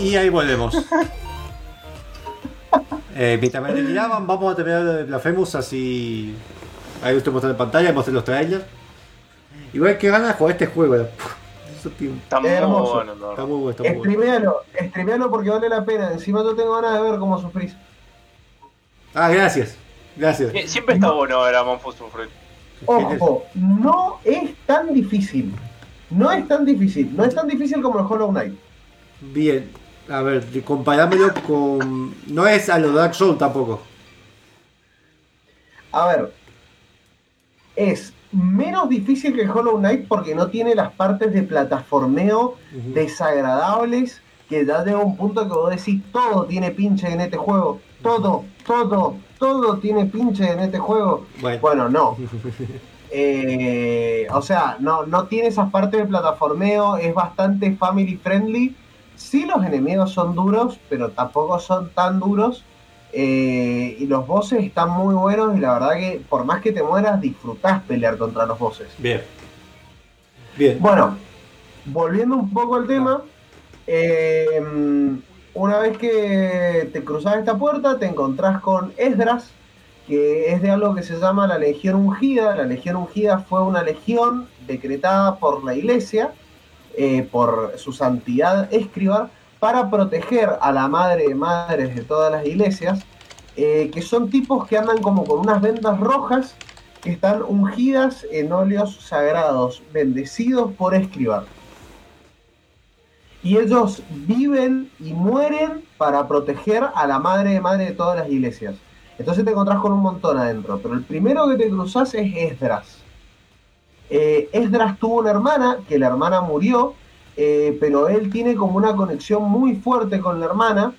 Y ahí volvemos. [LAUGHS] eh, mientras me retiraban, vamos a terminar de Blasphemous así. Ahí usted muestra en pantalla, mostré los trailers. Igual que ganas de jugar este juego. la- Está muy Hermoso. bueno. Está muy bueno, está muy bueno. Streamealo, porque vale la pena. Encima yo tengo ganas de ver cómo sufrís. Ah, gracias. Gracias. Sie- Siempre está bueno ver a Monfus sufrir. Ojo, no es tan difícil. No es tan difícil. No es tan difícil como el Hollow Knight. Bien. A ver, comparámelo con. No es a lo Dark Souls tampoco. A ver, es menos difícil que Hollow Knight porque no tiene las partes de plataformeo desagradables que ya llega un punto que vos decís todo tiene pinche en este juego. Todo, todo, todo tiene pinche en este juego. Bueno. Bueno, no. [LAUGHS] Eh, o sea, no, no tiene esas partes de plataformeo, es bastante family friendly. Sí, los enemigos son duros, pero tampoco son tan duros. Eh, y los bosses están muy buenos y la verdad que por más que te mueras, disfrutás pelear contra los bosses. Bien. Bien. Bueno, volviendo un poco al tema, eh, una vez que te cruzas esta puerta, te encontrás con Esdras, que es de algo que se llama la Legión Ungida. La Legión Ungida fue una legión decretada por la iglesia, eh, por su santidad escribar, para proteger a la madre de madres de todas las iglesias, eh, que son tipos que andan como con unas vendas rojas que están ungidas en óleos sagrados, bendecidos por escribar. Y ellos viven y mueren para proteger a la madre de madre de todas las iglesias. Entonces te encontrás con un montón adentro. Pero el primero que te cruzas es Esdras. Eh, Esdras tuvo una hermana, que la hermana murió, eh, pero él tiene como una conexión muy fuerte con la hermana.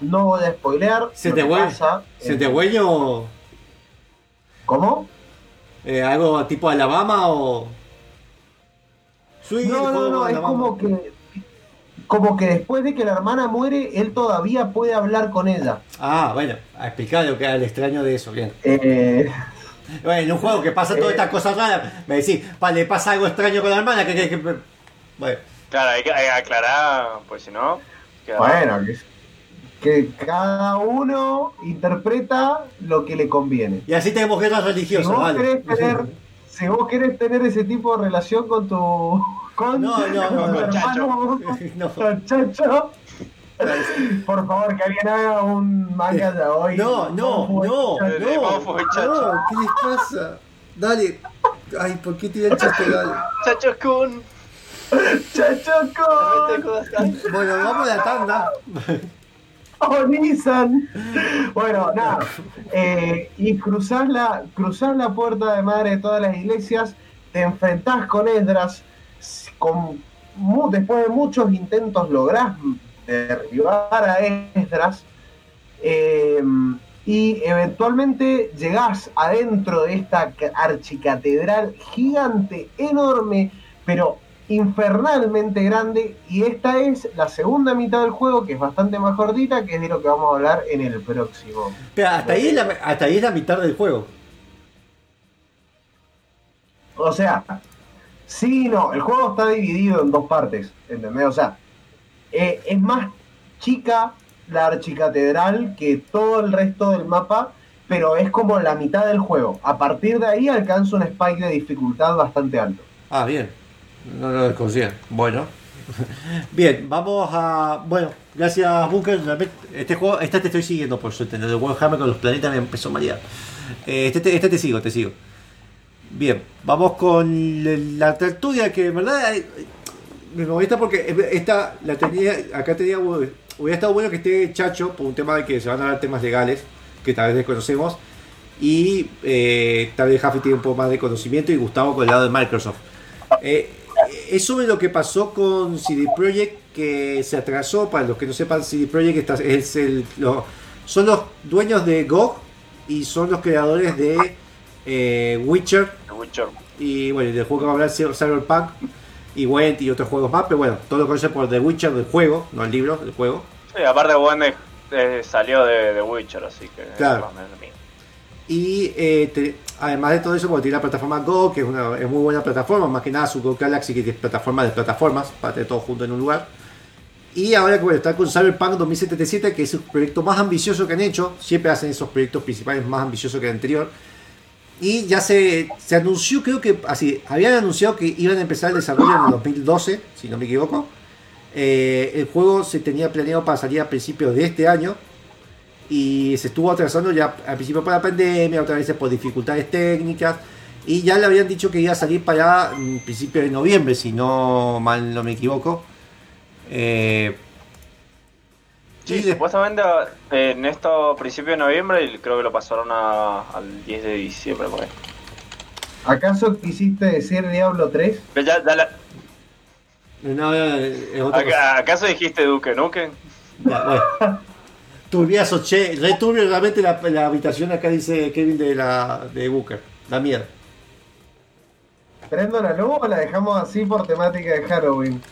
No voy a spoilear. ¿Se te huele? ¿Se Eh, te huele o ¿Cómo? eh, algo tipo Alabama o.? Sweet No, no, no, es Alabama. como que, como que después de que la hermana muere, él todavía puede hablar con ella. Ah, bueno, a explicar lo que era el extraño de eso, bien. Eh, Bueno, en un juego que pasa todas Eh. estas cosas raras, me decís, vale, pasa algo extraño con la hermana, que, que, que- Bueno, Claro, hay que, hay que aclarar, pues si no. queda- bueno, que, que cada uno interpreta lo que le conviene. y así tenemos guerras Si religiosas, vos, vale. querés tener, si vos querés tener ese tipo de relación con tu... Con, No, no, no, con tu no, hermano, No. [LAUGHS] con Chacho, por favor, que alguien haga un manga ya hoy. No, no, no, no, ¿qué les pasa? Dale. Ay, ¿por qué tiene el chiste? Dale. Chacho Kun. Chacho con... Bueno, vamos a la tanda. ¡Oh, Nissan! Bueno, nada. eh, y cruzás la, cruzás la puerta de madre de todas las iglesias, te enfrentás con Esdras, con, mu- después de muchos intentos lográs derribar a Esdras, eh, y eventualmente llegás adentro de esta ca- archicatedral gigante, enorme, pero infernalmente grande y esta es la segunda mitad del juego que es bastante más cortita que es de lo que vamos a hablar en el próximo. Pero hasta ahí, es la, hasta ahí es la mitad del juego. O sea, sí y no, el juego está dividido en dos partes, ¿entendés? O sea, eh, es más chica la archicatedral que todo el resto del mapa, pero es como la mitad del juego. A partir de ahí alcanza un spike de dificultad bastante alto. Ah, bien. No lo desconocía. Bueno. [LAUGHS] Bien, vamos a. Bueno, gracias, Bunker. Este juego, este te estoy siguiendo, por suerte. El de Warhammer con los planetas me empezó a marear. Eh, Este, te- este te sigo, te sigo. Bien, vamos con la tertulia que en verdad eh, me molesta porque esta la tenía. Acá tenía. Hubiera estado bueno que esté Chacho por un tema de que se van a dar temas legales que tal vez desconocemos. Y eh, tal vez Jaffe tiene un poco más de conocimiento y Gustavo con el lado de Microsoft. Eh, es sobre lo que pasó con CD Projekt que se atrasó. Para los que no sepan, CD Projekt está- es el, lo- son los dueños de GOG y son los creadores de eh, Witcher The Witcher. y bueno, del juego que vamos a hablar Cyberpunk y Went y otros juegos más. Pero bueno, todo lo conocen por The Witcher del juego, no el libro, del juego. Sí, aparte Wende eh, salió de The Witcher, así que Claro. más o menos lo mismo. Y eh, te- además de todo eso, porque tiene la plataforma Go, que es una es muy buena plataforma, más que nada su Go Galaxy, que es plataforma de plataformas, para tener todo junto en un lugar. Y ahora que bueno, está con Cyberpunk 2077, que es el proyecto más ambicioso que han hecho, siempre hacen esos proyectos principales más ambiciosos que el anterior. Y ya se, se anunció, creo que así, habían anunciado que iban a empezar el desarrollo en el 2012, si no me equivoco. Eh, el juego se tenía planeado para salir a principios de este año, y se estuvo atrasando ya al principio por la pandemia, otras veces por dificultades técnicas, y ya le habían dicho que iba a salir para mm, principios de noviembre, si no mal no me equivoco. Eh, Sí, supuestamente eh, en esto principio de noviembre y creo que lo pasaron a- al 10 de diciembre por ahí. ¿Acaso quisiste decir Diablo 3? Pero ya- ya la- no, no, es otra cosa. ¿Aca- ¿Acaso dijiste Duque Nukem? Ya, bueno. [LAUGHS] Turbiazo, che, re turbio realmente la, la habitación acá dice Kevin de la de Booker. Da miedo. ¿Prendo la luz o la dejamos así por temática de Halloween?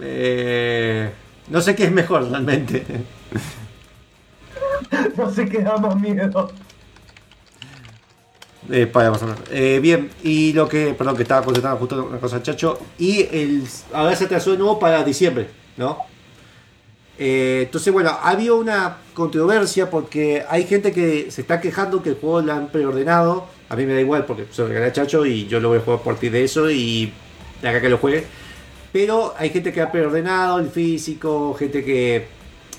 Eh, no sé qué es mejor realmente. [LAUGHS] No sé qué da más miedo. Para menos. Eh, bien, y lo que, perdón, que estaba contestando justo una cosa, chacho. Y el, ahora se atrasó de nuevo para diciembre, ¿no? Eh, entonces, bueno, ha habido una controversia porque hay gente que se está quejando que el juego lo han preordenado. A mí me da igual porque soy regalé a Chacho y yo lo voy a jugar a partir de eso y acá que lo juegue. Pero hay gente que ha preordenado el físico, gente que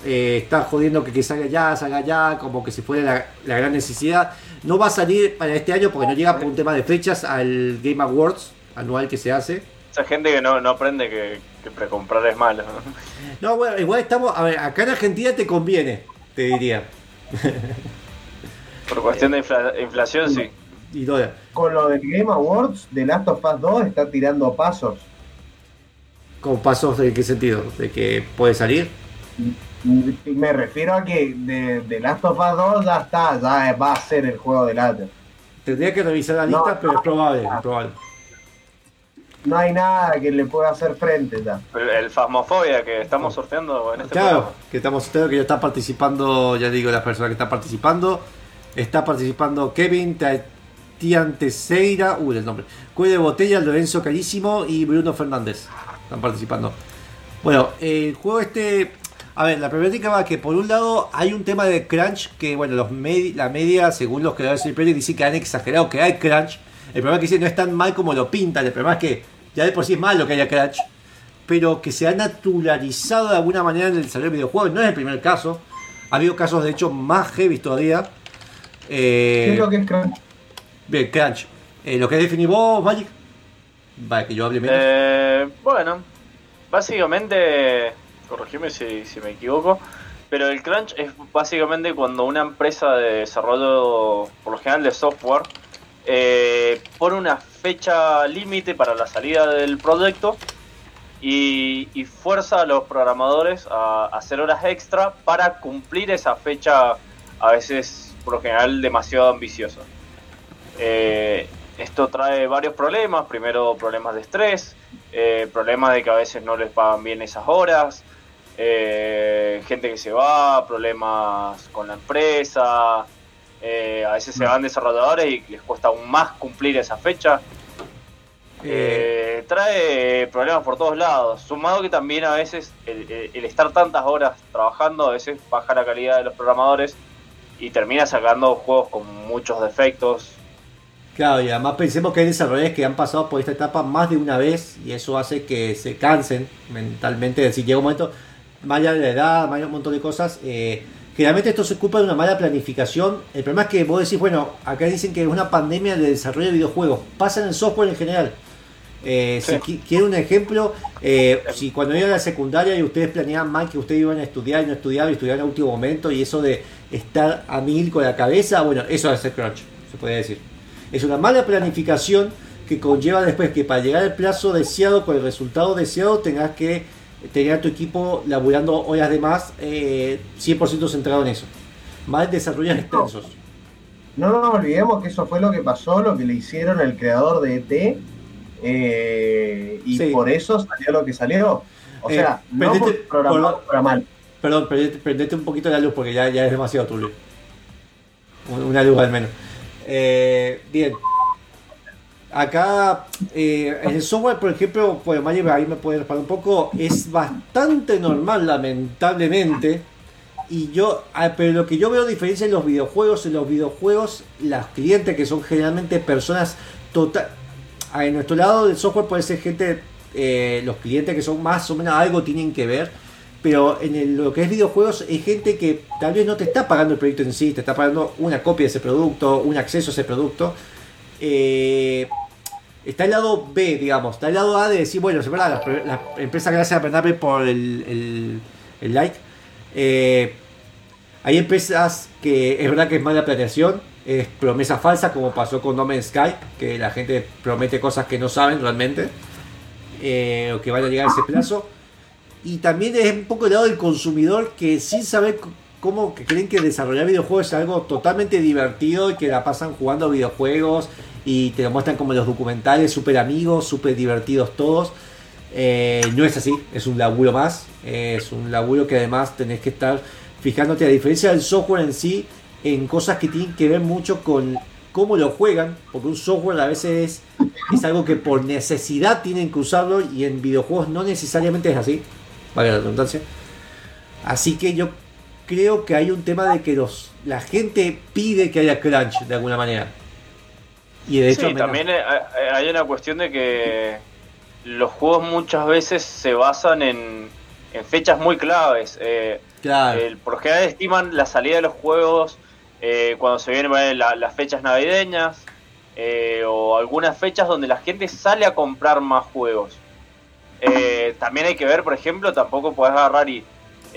eh, está jodiendo que, que salga ya, salga ya, como que si fuera la, la gran necesidad. No va a salir para este año porque no llega por un tema de fechas al Game Awards anual que se hace. Esa gente que no, no aprende que, que precomprar es malo. ¿no? No, bueno, igual estamos. A ver, acá en Argentina te conviene, te diría. Por cuestión de infla- inflación, sí. Y dólar. Con lo del Game Awards, The Last of Us 2 está tirando pasos. ¿Con pasos de qué sentido? ¿De que puede salir? Me refiero a que de, The Last of Us 2 ya está, ya va a ser el juego del año. Tendría que revisar la No. lista, pero es probable, es probable. No hay nada que le pueda hacer frente ya. El, el Phasmophobia que estamos sorteando en este Claro, programa. que estamos citando que ya está participando, ya digo las personas que están participando. Está participando Kevin Tian Teseira, uy el nombre. Cuello de Botella, Lorenzo Carísimo y Bruno Fernández. Están participando. Bueno, el juego este. A ver, la problemática va que por un lado hay un tema de crunch que, bueno, los la media, según los creadores del proyecto, dicen que han exagerado que hay crunch. El problema es que dicen no es tan mal como lo pintan. El problema es que ya de por sí es malo que haya crunch pero que se ha naturalizado de alguna manera en el desarrollo de videojuegos. No es el primer caso. Ha habido casos, de hecho, más heavy todavía. Eh, ¿Qué es lo que es crunch? Bien, Crunch. Eh, ¿Lo que definís vos, Magic? Para que yo hable menos. Eh, bueno, básicamente, corregime si, me equivoco, pero el crunch es básicamente cuando una empresa de desarrollo, por lo general de software, eh, pone una fecha límite para la salida del proyecto y, fuerza a los programadores a, a hacer horas extra para cumplir esa fecha, a veces por lo general demasiado ambiciosa. Eh, esto trae varios problemas. Primero, problemas de estrés, eh, problemas de que a veces no les pagan bien esas horas, eh, gente que se va, problemas con la empresa. eh, a veces se van desarrolladores y les cuesta aún más cumplir esa fecha. Eh, trae problemas por todos lados. Sumado que también a veces el, el- el estar tantas horas trabajando a veces baja la calidad de los programadores y termina sacando juegos con muchos defectos. Claro, y además pensemos que hay desarrolladores que han pasado por esta etapa más de una vez y eso hace que se cansen mentalmente. Es decir, llega un momento, más allá de la edad, de un montón de cosas. eh, generalmente esto se ocupa de una mala planificación. El problema es que vos decís, bueno, acá dicen que es una pandemia de desarrollo de videojuegos. Pasa en el software en general. Eh, Sí. Si qui- quiere un ejemplo, eh, si cuando iban a la secundaria y ustedes planeaban mal que ustedes iban a estudiar y no estudiaban y estudiaban en último momento y eso de estar a mil con la cabeza, bueno, eso es el crunch, se puede decir. Es una mala planificación que conlleva después que para llegar al plazo deseado con el resultado deseado tengas que tener a tu equipo laburando horas de más, eh, 100% centrado en eso. Más desarrollos extensos. No nos olvidemos que eso fue lo que pasó, lo que le hicieron al creador de ET. eh, y Sí. por eso salió lo que salió. O Eh, sea, no por por- programar. Perdón, prendete, prendete un poquito la luz porque ya, ya es demasiado turbio. Un- Una luz al menos. Eh, bien. Acá, eh, el software, por ejemplo, pues Mayer ahí me puede responder un poco, es bastante normal, lamentablemente. Y yo, ah, pero lo que yo veo diferencia en los videojuegos, en los videojuegos, los clientes que son generalmente personas total. En nuestro lado del software puede ser gente, eh, los clientes que son más o menos algo tienen que ver pero en el- lo que es videojuegos es gente que tal vez no te está pagando el proyecto en sí, te está pagando una copia de ese producto, un acceso a ese producto. Eh, está el lado B, digamos, está el lado A de decir, bueno, es verdad, la, la empresa, gracias a Bernabe por el, el- like. Eh, hay empresas que es verdad que es mala planeación, es promesa falsa, como pasó con No Man's Sky, que la gente promete cosas que no saben realmente, eh, o que van a llegar a ese plazo y también es un poco el lado del consumidor que sin saber cómo creen que desarrollar videojuegos es algo totalmente divertido y que la pasan jugando videojuegos y te lo muestran como los documentales súper amigos, súper divertidos todos. Eh, no es así, es un laburo más, es un laburo que además tenés que estar fijándote a diferencia del software en sí en cosas que tienen que ver mucho con cómo lo juegan, porque un software a veces es, es algo que por necesidad tienen que usarlo y en videojuegos no necesariamente es así, valga la redundancia. Así que yo creo que hay un tema de que los, la gente pide que haya crunch de alguna manera. Y de hecho, Sí, también eh, eh, hay una cuestión de que los juegos muchas veces se basan en, en fechas muy claves. Eh, claro, el- por lo general estiman la salida de los juegos eh, cuando se vienen eh, la- las fechas navideñas eh, o algunas fechas donde la gente sale a comprar más juegos. Eh, también hay que ver, por ejemplo, tampoco puedes agarrar y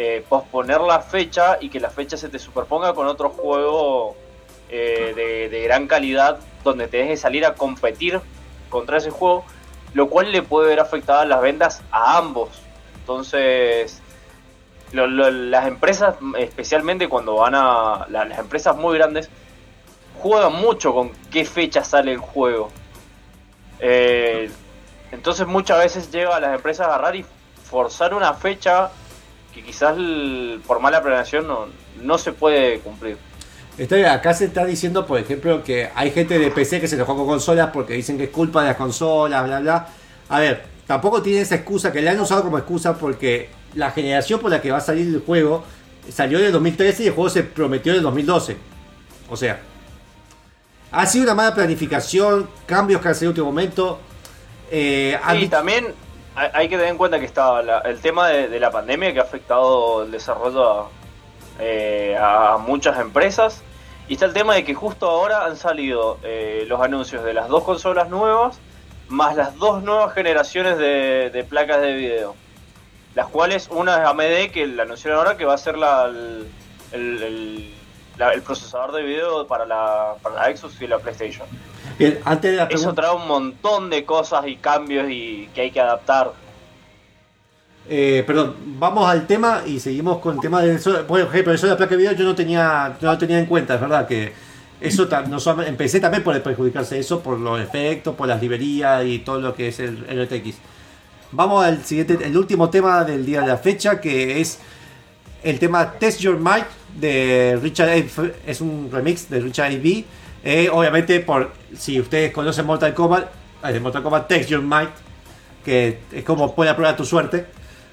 eh, posponer la fecha y que la fecha se te superponga con otro juego eh, de, gran calidad donde te deje salir a competir contra ese juego, lo cual le puede ver afectadas las ventas a ambos. Entonces, las empresas, especialmente cuando van a. la- las empresas muy grandes, juegan mucho con qué fecha sale el juego. Eh, entonces, muchas veces llega a las empresas a agarrar y forzar una fecha que quizás por mala planeación no, no se puede cumplir. Estoy, acá se está diciendo, por ejemplo, que hay gente de PC que se enojó con consolas porque dicen que es culpa de las consolas, bla, bla. A ver, tampoco tiene esa excusa, que le han usado como excusa porque la generación por la que va a salir el juego salió en el 2013 y el juego se prometió en el 2012. O sea, ha sido una mala planificación, cambios que han salido en último momento. Eh, dicho- también hay que tener en cuenta que está la- el tema de, la pandemia que ha afectado el desarrollo a, eh, a muchas empresas. Y está el tema de que justo ahora han salido eh, los anuncios de las dos consolas nuevas, más las dos nuevas generaciones de, placas de video. Las cuales, una es AMD, que la anunciaron ahora, que va a ser la, el- la- el procesador de video para la, para la Xbox y la PlayStation. Bien, antes de la Eso trae un montón de cosas y cambios y que hay que adaptar. eh, perdón, vamos al tema y seguimos con el tema de eso. Por ejemplo, eso de la placa de video yo no tenía, no lo tenía en cuenta, es verdad que eso no empecé también por perjudicarse eso, por los efectos, por las librerías y todo lo que es el, el RTX. Vamos al siguiente, el último tema del día de la fecha, que es el tema Test Your Might de Richard A. Es un remix de Richard A.B. Eh, obviamente, por si ustedes conocen Mortal Kombat, eh, de Mortal Kombat Test Your Might, que es como puede probar tu suerte.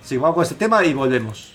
Así que con este tema y volvemos.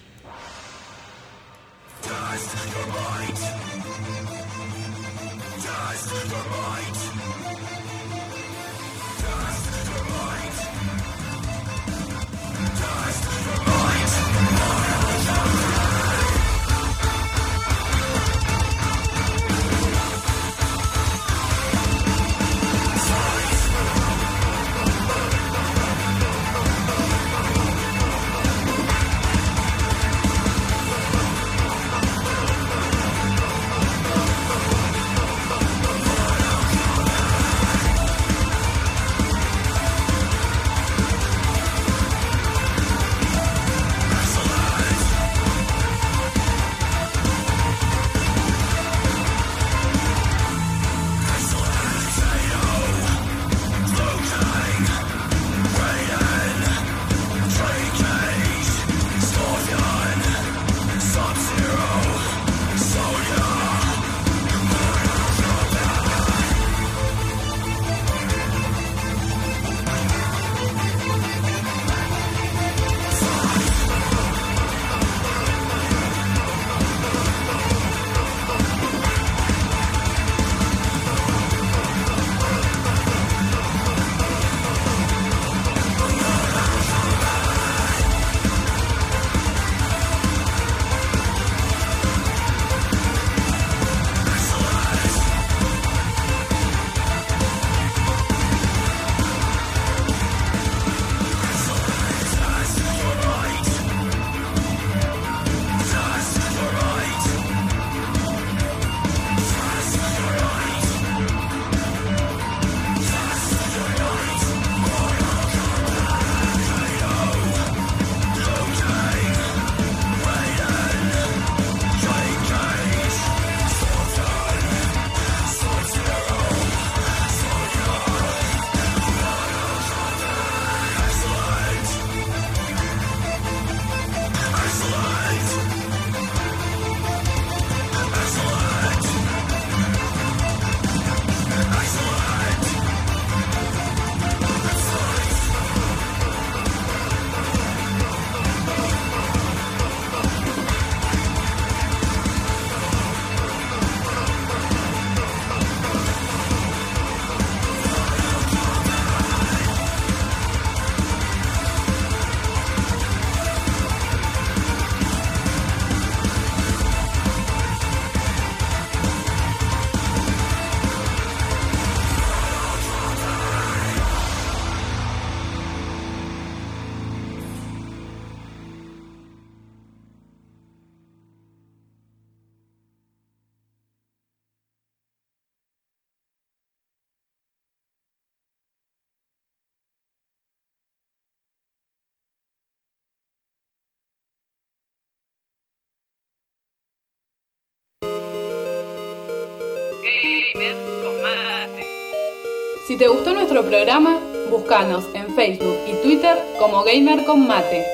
Si te gustó nuestro programa, búscanos en Facebook y Twitter como Gamer con Mate.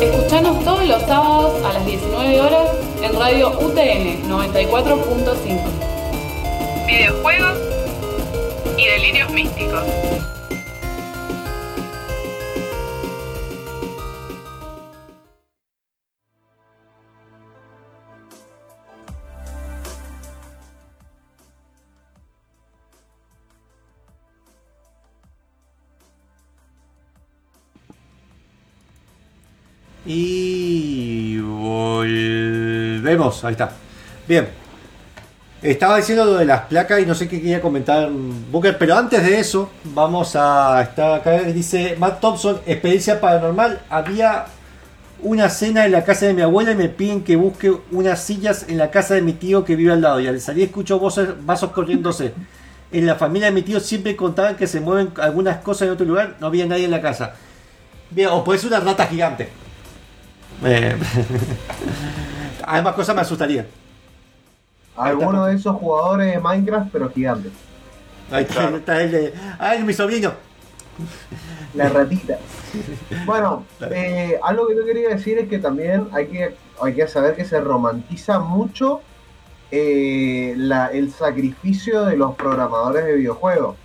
Escuchanos todos los sábados a las 19 horas en Radio UTN 94.5. Videojuegos y delirios místicos. Ahí está. Bien. Estaba diciendo lo de las placas y no sé qué quería comentar Booker, pero antes de eso, vamos a estar acá. Dice Matt Thompson, experiencia paranormal. Había una cena en la casa de mi abuela y me piden que busque unas sillas en la casa de mi tío que vive al lado. Y al salir escucho voces, vasos corriéndose. [LAUGHS] En la familia de mi tío siempre contaban que se mueven algunas cosas en otro lugar, no había nadie en la casa. Bien, o puede ser una rata gigante. Eh, [LAUGHS] Además, cosas me asustarían. Alguno de esos jugadores de Minecraft, pero gigantes. Ahí está, ahí está el de. ¡Ay, mi sobrino! La ratita. Bueno, eh, algo que yo quería decir es que también hay que, hay que saber que se romantiza mucho eh, la- el sacrificio de los programadores de videojuegos.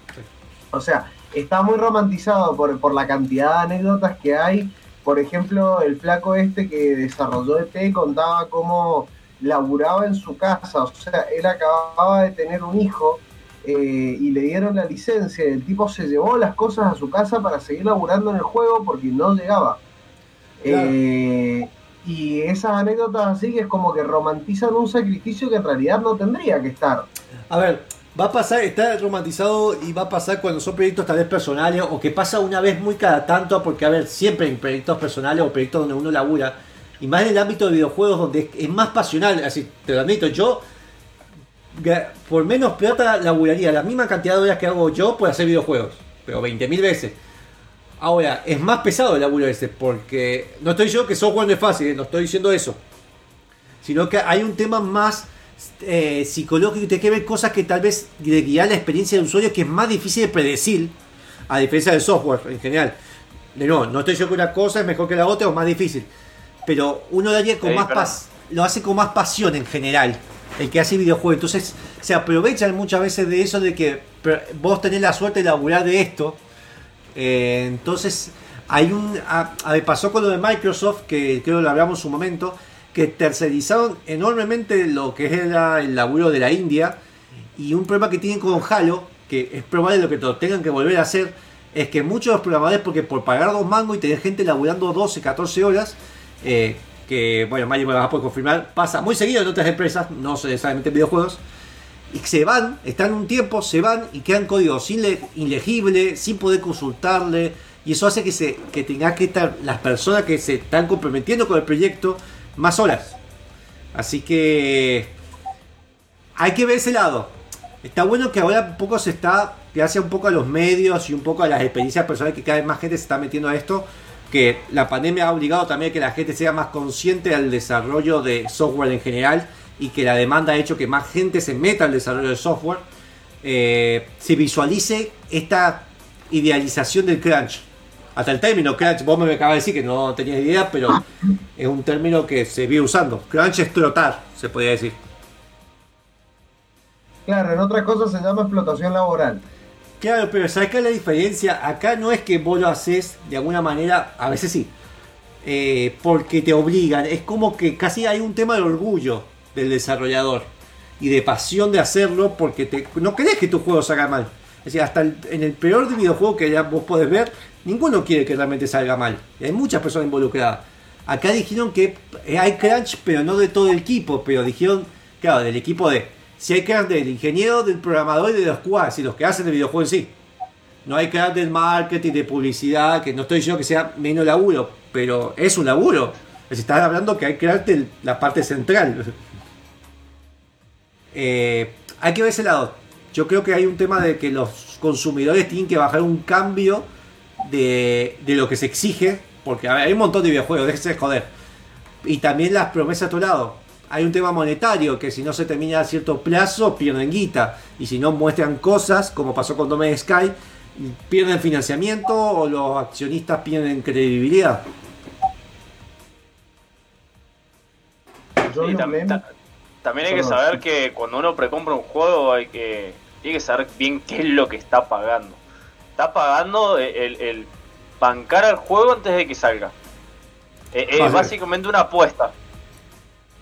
O sea, está muy romantizado por, por la cantidad de anécdotas que hay. Por ejemplo, el flaco este que desarrolló ET contaba cómo laburaba en su casa. O sea, él acababa de tener un hijo eh, y le dieron la licencia. El tipo se llevó las cosas a su casa para seguir laburando en el juego porque no llegaba. Claro. Eh, y esas anécdotas así que es como que romantizan un sacrificio que en realidad no tendría que estar. A ver, va a pasar, está romantizado y va a pasar cuando son proyectos tal vez personales o que pasa una vez muy cada tanto, porque a ver, siempre en proyectos personales o proyectos donde uno labura, y más en el ámbito de videojuegos donde es, más pasional, así te lo admito, yo por menos plata laburaría la misma cantidad de horas que hago yo por hacer videojuegos, pero 20.000 veces. Ahora, es más pesado el laburo ese, porque no estoy diciendo que software no es fácil, eh, no estoy diciendo eso sino que hay un tema más eh, psicológico y tiene que ver cosas que tal vez de guiar la experiencia del usuario que es más difícil de predecir a diferencia del software en general. De nuevo, no estoy diciendo que una cosa es mejor que la otra o más difícil, pero uno lo haría con Sí, más pas lo hace con más pasión en general, el que hace videojuegos. Entonces se aprovechan muchas veces de eso de que vos tenés la suerte de laburar de esto. Eh, entonces hay un a, a pasó con lo de Microsoft que creo que lo hablamos en su momento que tercerizaron enormemente lo que era el laburo de la India. Y un problema que tienen con Halo que es probable lo que tengan que volver a hacer es que muchos de los programadores porque por pagar dos mangos y tener gente laburando 12 14 horas eh, que bueno Mario me va a poder confirmar pasa muy seguido en otras empresas no necesariamente en videojuegos y se van, están un tiempo, se van y quedan códigos ilegibles, sin poder consultarle, y eso hace que se que tengas que estar las personas que se están comprometiendo con el proyecto más horas. Así que hay que ver ese lado. Está bueno que ahora un poco se está, gracias un poco a los medios y un poco a las experiencias personales que cada vez más gente se está metiendo a esto, que la pandemia ha obligado también a que la gente sea más consciente al desarrollo de software en general y que la demanda ha hecho que más gente se meta al desarrollo de software, eh, se visualice esta idealización del crunch. Hasta el término crunch, vos me acabas de decir que no tenías idea, pero es un término que se viene usando. Crunch es trotar, se podría decir. Claro, en otras cosas se llama explotación laboral. Claro, pero ¿sabes qué es la diferencia? Acá no es que vos lo haces de alguna manera, a veces sí, eh, porque te obligan. Es como que casi hay un tema de orgullo del desarrollador y de pasión de hacerlo porque te, no querés que tu juego salga mal. Es decir, hasta el- en el peor de videojuego que ya vos podés ver, ninguno quiere que realmente salga mal. Hay muchas personas involucradas. Acá dijeron que hay crunch, pero no de todo el equipo, pero dijeron, claro, del equipo de... Si hay crunch del ingeniero, del programador y de los QA, y los que hacen el videojuego en sí. No hay crunch del marketing, de publicidad, que no estoy diciendo que sea menos laburo, pero es un laburo. Se está hablando que hay que de la parte central. [LAUGHS] Eh, hay que ver ese lado. Yo creo que hay un tema de que los consumidores tienen que bajar un cambio de, de lo que se exige, porque a ver, hay un montón de videojuegos, déjense de joder. Y también las promesas a tu lado. hay un tema monetario, que si no se termina a cierto plazo, pierden guita. Y si no muestran cosas, como pasó con Dome Sky, pierden financiamiento o los accionistas pierden credibilidad. Yo Y los tam- memes- ta- también hay que saber que cuando uno precompra un juego hay que tiene que saber bien qué es lo que está pagando. Está pagando el, el bancar al juego antes de que salga. Eh, Es, básicamente una apuesta.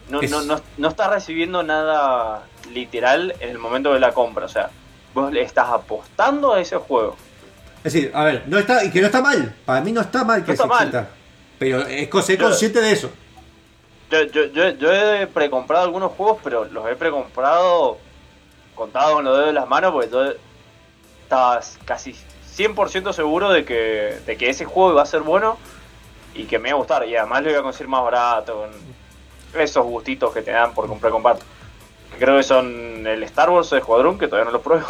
No, Es- no, no, no estás recibiendo nada literal en el momento de la compra. O sea, vos le estás apostando a ese juego. Es decir, a ver, no está, y que no está mal. Para mí no está mal que No está se mal. exista. Pero es Yo- consciente de eso. Yo, yo, yo, yo he precomprado algunos juegos, pero los he precomprado contados con los dedos de las manos porque yo estaba casi 100% seguro de que, de que ese juego iba a ser bueno y que me iba a gustar. Y además lo iba a conseguir más barato, con esos gustitos que te dan por comprar. Que creo que son el Star Wars de Escuadrón, que todavía no lo pruebo,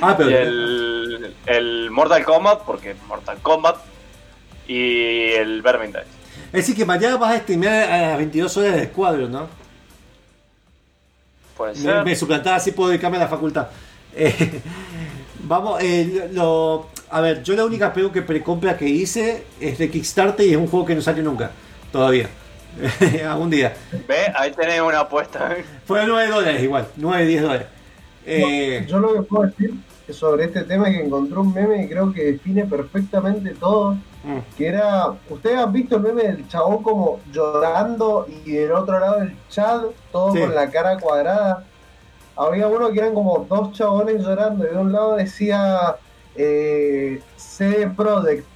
Ah, pero [LAUGHS] y el, el Mortal Kombat, porque Mortal Kombat, y el Vermintide. Es decir, que mañana vas a streamear a las 22 horas de escuadro, ¿no? Puede Me, ser. me suplantaba así puedo dedicarme a la facultad. Eh, [LAUGHS] vamos, eh, lo, a ver, yo la única pego que precompra que hice es de Kickstarter y es un juego que no salió nunca, todavía. [LAUGHS] Algún día. Ve, ahí tenés una apuesta. Fue 9 dólares igual, 9, 10 dólares. Eh, Yo lo que puedo decir sobre este tema es que encontré un meme y creo que define perfectamente todo. Mm, Que era, ustedes han visto el meme del chabón como llorando y del otro lado el chat, todo Sí. con la cara cuadrada. Había uno que eran como dos chabones llorando y de un lado decía eh, CD Projekt.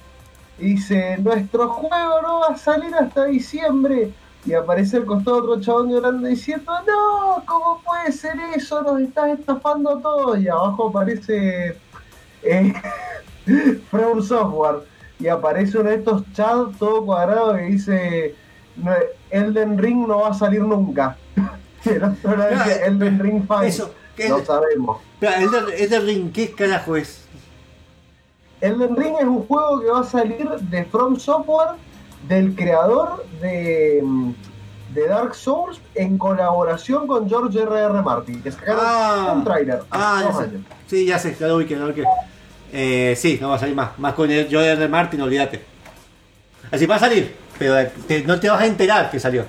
Y dice, nuestro juego no va a salir hasta diciembre. Y aparece al costado otro chabón llorando diciendo, no, ¿cómo puede ser eso? Nos estás estafando a todos. Y abajo aparece eh, [LAUGHS] From Software. Y aparece uno de estos chats todo cuadrado que dice, "No, Elden Ring no va a salir nunca. [LAUGHS] Y el otro lado dice, Claro, Elden Ring Fine. eso, que No es- sabemos. Elden, Elden Ring, ¿qué carajo es? Elden Ring es un juego que va a salir de From Software, del creador de, de Dark Souls, en colaboración con George R.R. Martin, que sacaron Ah. un trailer. Ah, ya sé. Sí, ya sé, ya lo ubiqué, ya lo ubiqué. Eh, sí, no va a salir más. Más con el Joel de Martin, olvídate. Así va a salir, pero te- no te vas a enterar que salió.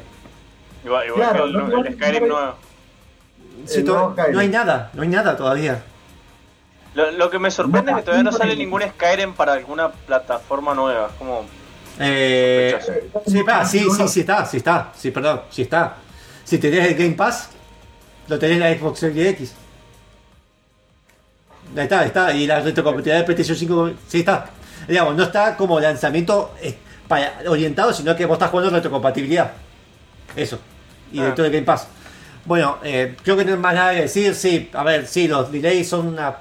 Igual, igual Claro, que el, no el Skyrim nuevo. Sí, El to- nuevo Skyrim. no hay nada, no hay nada todavía. Lo, lo que me sorprende No, es que todavía no sale ningún Skyrim para alguna plataforma nueva. Es como. Eh, sí, espera, sí, sí, sí está, sí está, sí, perdón, sí está. Si tenés el Game Pass, lo tenés en la Xbox Series X. Ahí está, ahí está, y la retrocompatibilidad de PlayStation 5, sí está. Digamos, no está como lanzamiento eh, para- orientado, sino que vos estás jugando retrocompatibilidad. Eso. Y Ah. dentro del Game Pass. Bueno, eh, creo que no hay más nada que decir. Sí, a ver, sí, los delays son una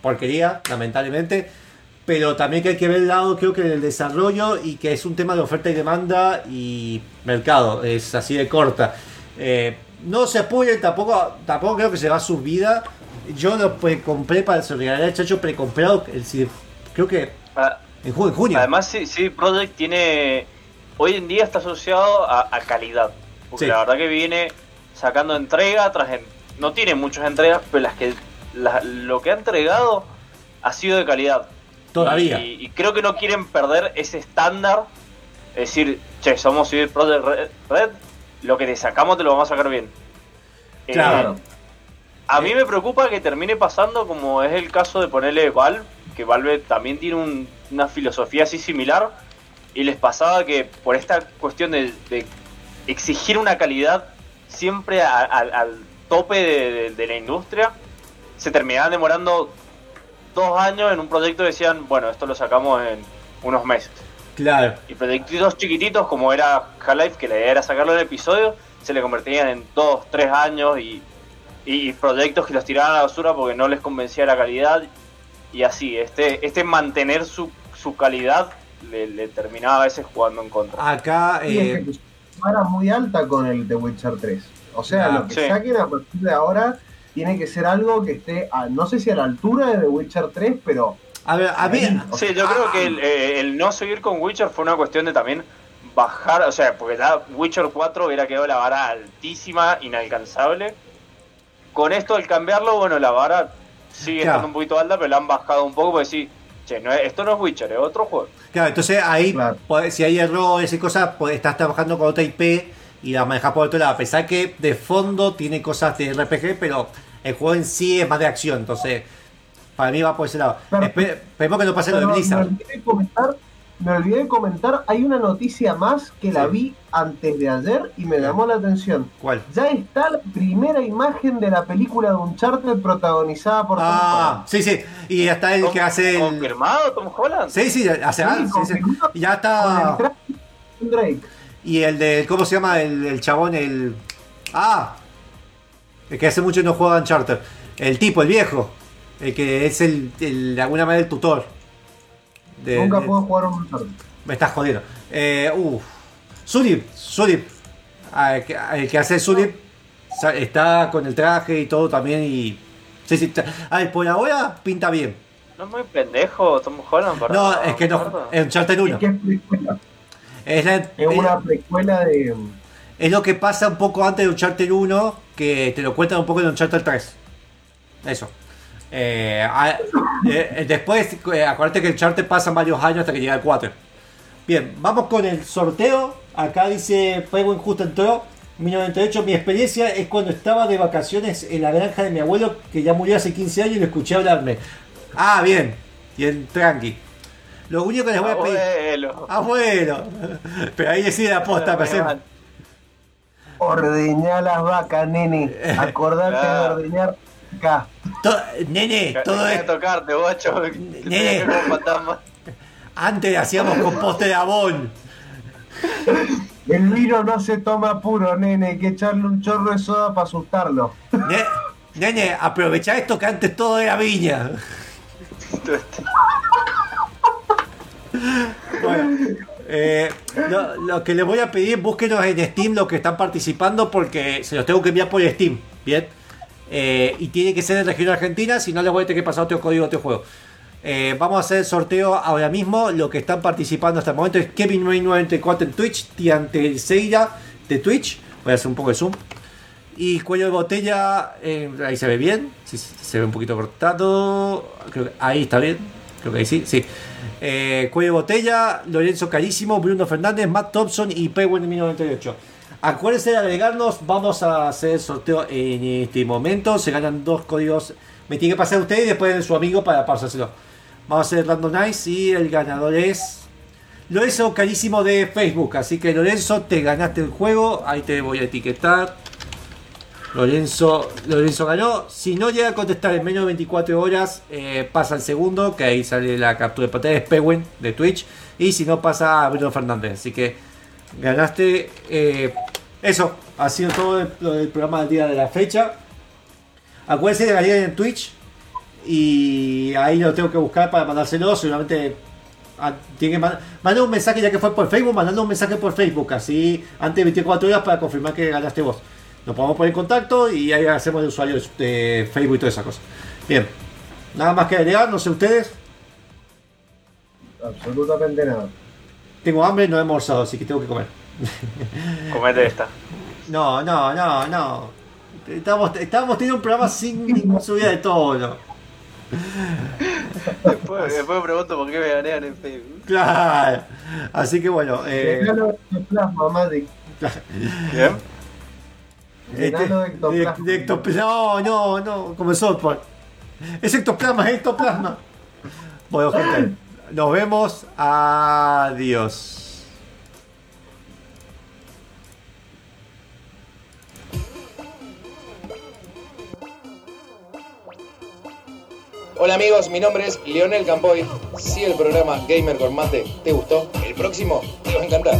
porquería, lamentablemente. Pero también que hay que ver el lado, creo que del desarrollo y que es un tema de oferta y demanda y mercado. Es así de corta. Eh, no se apoyen, tampoco, tampoco creo que se va a su vida. Yo lo pre- compré para se al chacho precomprado. el- Creo que Ah, en junio. En junio. Además, sí, sí, Project tiene. Hoy en día está asociado a, a calidad. Porque Sí. la verdad que viene sacando entrega tras. en- no tiene muchas entregas, pero las que la- lo que ha entregado ha sido de calidad. Todavía. Y, y creo que no quieren perder ese estándar. Es decir, che, somos CD Projekt Red, Red, lo que te sacamos te lo vamos a sacar bien. Eh, Claro. A mí me preocupa que termine pasando como es el caso de ponerle Valve, que Valve también tiene un- una filosofía así similar, y les pasaba que por esta cuestión de, de exigir una calidad siempre a- a- al tope de, de- de la industria, se terminaban demorando dos años en un proyecto y decían, bueno, esto lo sacamos en unos meses. Claro. Y proyectitos chiquititos como era Half-Life, que la idea era sacarlo en episodio, se le convertían en dos, tres años y, y proyectos que los tiraban a la basura porque no les convencía la calidad. Y así, este, este mantener su, su calidad le, le terminaba a veces jugando en contra. Acá. Y eh, vara muy alta con el The Witcher 3. O sea, Ah, lo que sí. saquen a partir de ahora tiene que ser algo que esté, a- no sé si a la altura de The Witcher 3, pero a ver, a. Ahí. Sí, yo creo que el, eh, el no seguir con Witcher fue una cuestión de también bajar, o sea, porque ya Witcher 4 hubiera quedado la vara altísima, inalcanzable. Con esto, al cambiarlo, bueno, la vara sigue Claro. estando un poquito alta, pero la han bajado un poco porque sí, che, no es- esto no es Witcher, es otro juego. Claro, entonces ahí, Claro. pues, si hay errores y cosas, pues estás trabajando con otra IP y la manejas por otro lado. A pesar que de fondo tiene cosas de RPG, pero el juego en sí es más de acción. Entonces, para mí va por ese lado. Claro. Espe- Esperemos que no pase lo de Blizzard. Me olvidé de comentar, hay una noticia más que la vi antes de ayer y me llamó la atención. ¿Cuál? Ya está la primera imagen de la película de Uncharted protagonizada por Tom Ah, Holland. sí, sí. Y ya está el que hace el. ¿Confirmado Tom Holland? Sí, sí, hace Sí, Ya el está. Drake. Y el de. ¿Cómo se llama? El, el chabón, el. Ah, el que hace mucho no juega Uncharted. El tipo, el viejo. El que es el, el de alguna manera el tutor. De- Nunca de- puedo jugar un Uncharted. Me estás jodiendo. Eh, uf. Sulip, Sulip. Ah, El que, hace Sulip sa- está con el traje y todo también. Y. Sí, sí. está- A ver, por ahora pinta bien. No es muy pendejo Tom Holland para. No, es que no. Es Uncharted 1. Es que es precuela. Es, la- Es una precuela de. es lo que pasa un poco antes de Uncharted 1, que te lo cuentan un poco en Uncharted 3. Eso. Eh, a- eh, después, eh, acuérdate que Uncharted pasa varios años hasta que llega el 4. Bien, vamos con el sorteo. Acá dice Penguin justo entró. 1998, mi experiencia es cuando estaba de vacaciones en la granja de mi abuelo, que ya murió hace 15 años y lo escuché hablarme. Ah, bien, bien, tranqui. Lo único que les voy a pedir. Abuelo. Abuelo. [LAUGHS] Pero ahí decide la posta, Ordeñar las vacas, nene. [LAUGHS] Acordate de Claro. ordeñar acá. To- nene, todo esto. tocarte, te Nene. Antes hacíamos composte de abón. El vino no se toma puro, nene. Hay que echarle un chorro de soda para asustarlo. Ne- nene, aprovecha esto que antes todo era viña. Bueno, eh, lo, lo que les voy a pedir, búsquenos en Steam los que están participando porque se los tengo que enviar por Steam. Bien. Eh, y tiene que ser en región argentina, si no les voy a tener que pasar otro código otro juego. Eh, vamos a hacer el sorteo ahora mismo. Lo que están participando hasta el momento es Kevin 994 en Twitch, Tiante Seira de Twitch. Voy a hacer un poco de zoom. Y cuello de botella, eh, ahí se ve bien. Sí, se ve un poquito cortado. Creo que ahí está bien. Creo que ahí sí, sí. Eh, cuello de botella, Lorenzo Carísimo, Bruno Fernández, Matt Thompson y Peguen 1998. Acuérdense de agregarnos, vamos a hacer el sorteo en este momento. Se ganan dos códigos. Me tiene que pasar usted y después su amigo para pasárselo. Vamos a hacer randomize y el ganador es Lorenzo Carísimo de Facebook. Así que Lorenzo, te ganaste el juego. Ahí te voy a etiquetar. Lorenzo, Lorenzo ganó. Si no llega a contestar en menos de 24 horas, eh, pasa al segundo, que ahí sale la captura de pantalla, es Pewin de Twitch. Y si no, pasa a Bruno Fernández. Así que ganaste. eh, eso, ha sido todo el, programa del día de la fecha. Acuérdense de ganar en Twitch. Y ahí lo tengo que buscar para mandárselo. Seguramente ah, tiene que mandar un mensaje ya que fue por Facebook. Mandando un mensaje por Facebook. Así antes de 24 horas para confirmar que ganaste vos. Nos podemos poner en contacto y ahí hacemos el usuario de Facebook y todas esas cosas. Bien. Nada más que agregar, no sé ustedes. Absolutamente nada. Tengo hambre, no he almorzado, así que tengo que comer. [LAUGHS] Comete esta. No, no, no, no. Estábamos, estábamos teniendo un programa sin ninguna subida de tono. Después, después me pregunto por qué me ganean en Facebook. Claro. Así que bueno. Eh, de ectoplasma, Maddy. ¿Bien? este, de de- ectoplasma. de ectoplasma. No, no, no. Como el softball. Es ectoplasma, es ectoplasma. Bueno, gente. Nos vemos. Adiós. Hola amigos, mi nombre es Leonel Campoy. Si el programa Gamer con Mate te gustó, el próximo te va a encantar.